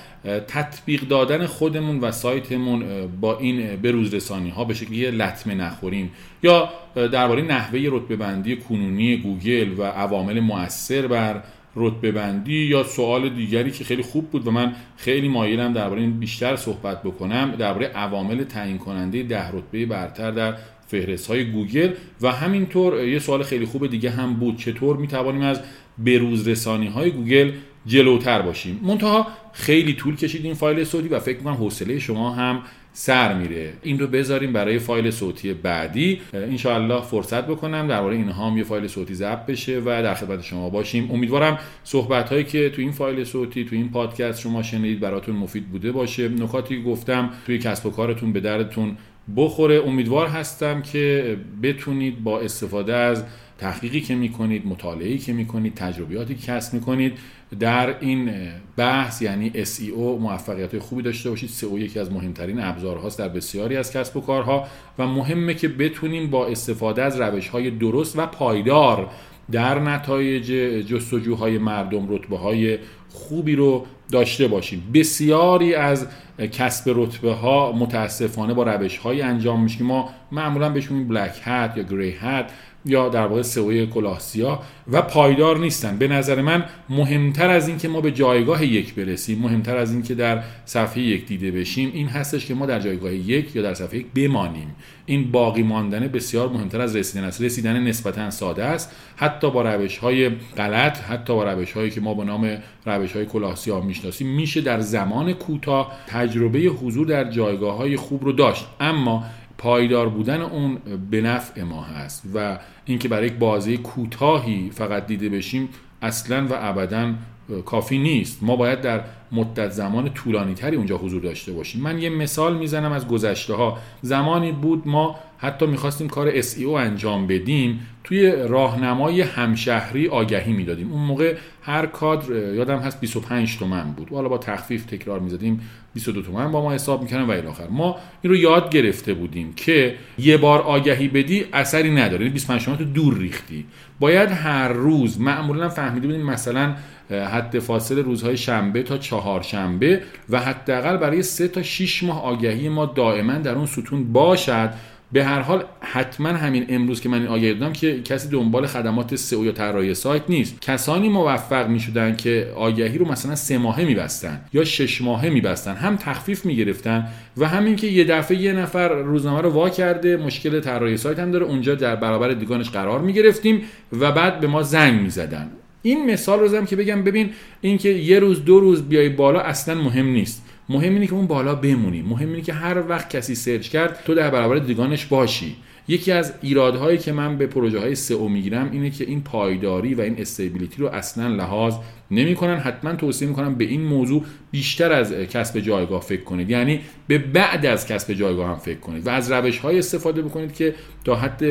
تطبیق دادن خودمون و سایتمون با این بروزرسانی ها به شکلی لطمه نخوریم. یا درباره نحوه رتبه بندی کنونی گوگل و عوامل مؤثر بر رتبه بندی یا سوال دیگری که خیلی خوب بود و من خیلی مایلم درباره این بیشتر صحبت بکنم درباره عوامل تعیین کننده ده رتبه برتر در فهرست های گوگل و همینطور یه سوال خیلی خوب دیگه هم بود چطور می توانیم از بروز رسانی های گوگل جلوتر باشیم؟ منتها خیلی طول کشید این فایل صوتی و فکر می‌کنم حوصله شما هم سر میره. این رو بذاریم برای فایل صوتی بعدی. انشاءالله فرصت بکنم درباره اینها هم یه فایل صوتی ضبط بشه و در خدمت شما باشیم. امیدوارم صحبت هایی که تو این فایل صوتی تو این پادکست شما شنیدید براتون مفید بوده باشه. نکاتی گفتم توی کسب و کارتون به دردتون بخوره. امیدوار هستم که بتونید با استفاده از تحقیقی که می‌کنید مطالعه‌ای که می‌کنید تجربیاتی که کسب می‌کنید در این بحث یعنی SEO موفقیت خوبی داشته باشید. SEO یکی از مهمترین ابزارهاست در بسیاری از کسب و کارها و مهمه که بتونیم با استفاده از روش‌های درست و پایدار در نتایج جستجوهای مردم رتبه های خوبی رو داشته باشیم. بسیاری از کسب رتبه ها متاسفانه با روش های انجام میشه که ما معمولا بهش میگیم بلک هت یا گری هت یا در واقع سئو کلاه سیاه و پایدار نیستن. به نظر من مهمتر از این که ما به جایگاه یک برسیم مهمتر از این که در صفحه یک دیده بشیم این هستش که ما در جایگاه یک یا در صفحه یک بمانیم. این باقی ماندن بسیار مهمتر از رسیدن است. رسیدن نسبتا ساده است. حتی با روش های غلط حتی با روش هایی که ما به نام روش های سیاه می‌شناسیم میشه در زمان کوتاه تجربه حضور در جایگاه های خوب رو داشت. اما پایدار بودن اون به نفع ما هست و اینکه برای یک بازی کوتاهی فقط دیده بشیم اصلا و ابدا کافی نیست. ما باید در مدت زمان طولانی تری اونجا حضور داشته باشیم. من یه مثال می‌زنم از گذشته ها زمانی بود ما حتی می‌خواستیم کار SEO انجام بدیم توی راهنمای همشهری آگهی می‌دادیم. اون موقع هر کادر یادم هست 25 تومن بود. حالا با تخفیف تکرار می‌زدیم 22 تومن با ما حساب می‌کنن و الاخر ما این رو یاد گرفته بودیم که یه بار آگهی بدی اثری نداره. یعنی 25 تومن تو دور ریختی. باید هر روز معمولا فهمیده بودیم مثلا حد فاصل روزهای شنبه تا چهارشنبه و حداقل برای سه تا 6 ماه آگهی ما دائما در اون ستون باشد. به هر حال حتما همین امروز که من این آگهی دادم که کسی دنبال خدمات سئو یا طراحی سایت نیست. کسانی موفق می شدن که آگهی رو مثلا سه ماهه میبستن یا شش ماهه میبستن هم تخفیف می‌گرفتن و همین که یه دفعه یه نفر روزنامه رو وا کرده مشکل طراحی سایت هم داره اونجا در برابر دیگانش قرار می‌گرفتیم و بعد به ما زنگ می‌زدن. این مثال رو زدم که بگم ببین اینکه یه روز دو روز بیای بالا اصلا مهم نیست. مهم اینه که اون بالا بمونی. مهم اینه که هر وقت کسی سرچ کرد تو در برابر دیگانش باشی. یکی از ایرادهایی که من به پروژه های سئو می‌گیرم اینه که این پایداری و این استیبیلیتی رو اصلا لحاظ نمی‌کنن. حتما توصیه می‌کنم به این موضوع بیشتر از کسب جایگاه فکر کنید. یعنی به بعد از کسب جایگاه هم فکر کنید و از روش های استفاده بکنید که تا حد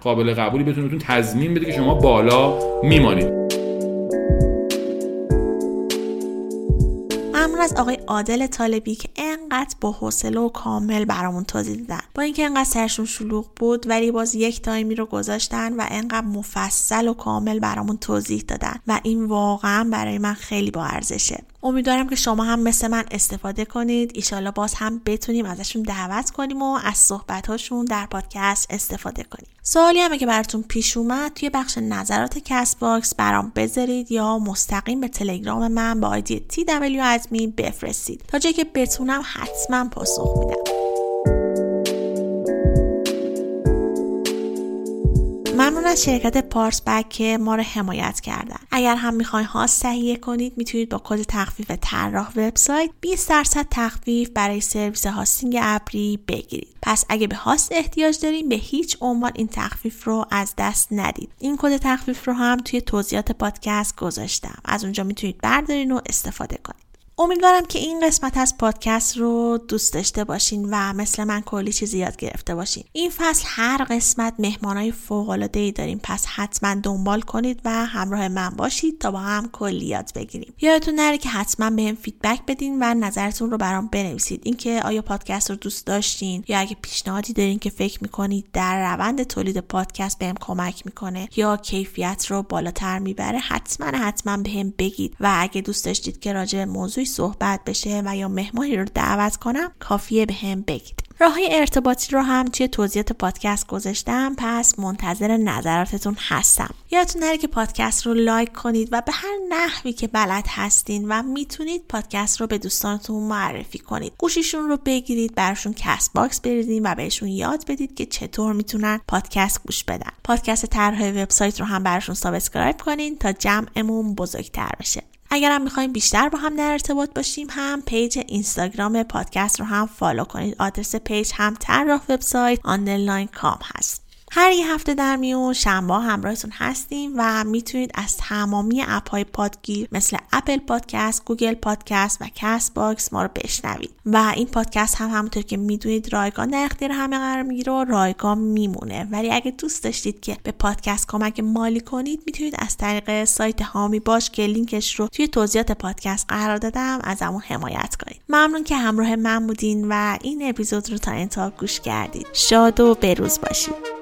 قابل قبولی بهتون تضمین بده که شما بالا میمانید. از آقای عادل طالبی که انقدر با حوصله و کامل برامون توضیح دادن با اینکه انقدر سرشون شلوغ بود ولی باز یک تایمی رو گذاشتن و انقدر مفصل و کامل برامون توضیح دادن. و این واقعا برای من خیلی با ارزشه. امیدوارم که شما هم مثل من استفاده کنید. ایشالا باز هم بتونیم ازشون دعوت کنیم و از صحبتهاشون در پادکست استفاده کنیم. سوالی هم که براتون پیش اومد توی بخش نظرات کست باکس برام بذارید یا مستقیم به تلگرام من با آیدی W admin بفرستید. تا جایی که بتونم حتما پاسخ میدم. ممنون از شرکت پارس پک که ما رو حمایت کردن. اگر هم می‌خواین host تهیه کنید می‌تونید با کد تخفیف طراح وبسایت 20 درصد تخفیف برای سرویس hosting ابری بگیرید. پس اگه به host احتیاج دارین به هیچ عنوان این تخفیف رو از دست ندید. این کد تخفیف رو هم توی توضیحات پادکست گذاشتم. از اونجا می‌تونید بردارین و استفاده کنید. امیدوارم که این قسمت از پادکست رو دوست داشته باشین و مثل من کلی چیزی یاد گرفته باشین. این فصل هر قسمت مهمانای فوق العاده ای داریم. پس حتما دنبال کنید و همراه من باشید تا با هم کلی یاد بگیریم. یادتون نره که حتما بهم feedback بدین و نظرتون رو برام بنویسید. اینکه آیا پادکست رو دوست داشتین یا اگه پیشنهادی دارین که فکر می‌کنید در روند تولید پادکست بهم کمک می‌کنه یا کیفیت رو بالاتر می‌بره حتما حتما بهم بگید. و اگه دوست داشتید که راجع موضوعی صحبت بشه و یا مهمانی رو دعوت کنم کافیه بهم بگید. راه ارتباطی رو هم توی توضیحات پادکست گذاشتم پس منتظر نظراتتون هستم. یادتون نره که پادکست رو لایک کنید و به هر نحوی که بلد هستین و می‌تونید پادکست رو به دوستانتون معرفی کنید. گوشیشون رو بگیرید براشون کست باکس بریزین و بهشون یاد بدید که چطور می‌تونن پادکست گوش بدن. پادکست طراح وبسایت رو هم براشون subscribe کنین تا جمعمون بزرگتر بشه. اگرم می‌خوایم بیشتر با هم در ارتباط باشیم هم page اینستاگرام پادکست رو هم follow کنید. آدرس page هم طراح وبسایت underline com هست. هر یه هفته در میون شنبه همراهتون هستیم و می‌تونید از تمامی اپ های پادگیر مثل اپل پادکست، گوگل پادکست و کست باکس ما رو بشنوید. و این پادکست هم همونطور که می‌دونید رایگان در اختیار همه قرار می‌گیره و رایگان میمونه. ولی اگه دوست داشتید که به پادکست کمک مالی کنید می‌تونید از طریق سایت حامی باش که لینکش رو توی توضیحات پادکست قرار دادم از همون حمایت کنید. ممنون که همراه من بودین و این اپیزود رو تا انتها گوش کردید. شاد و بروز باشید.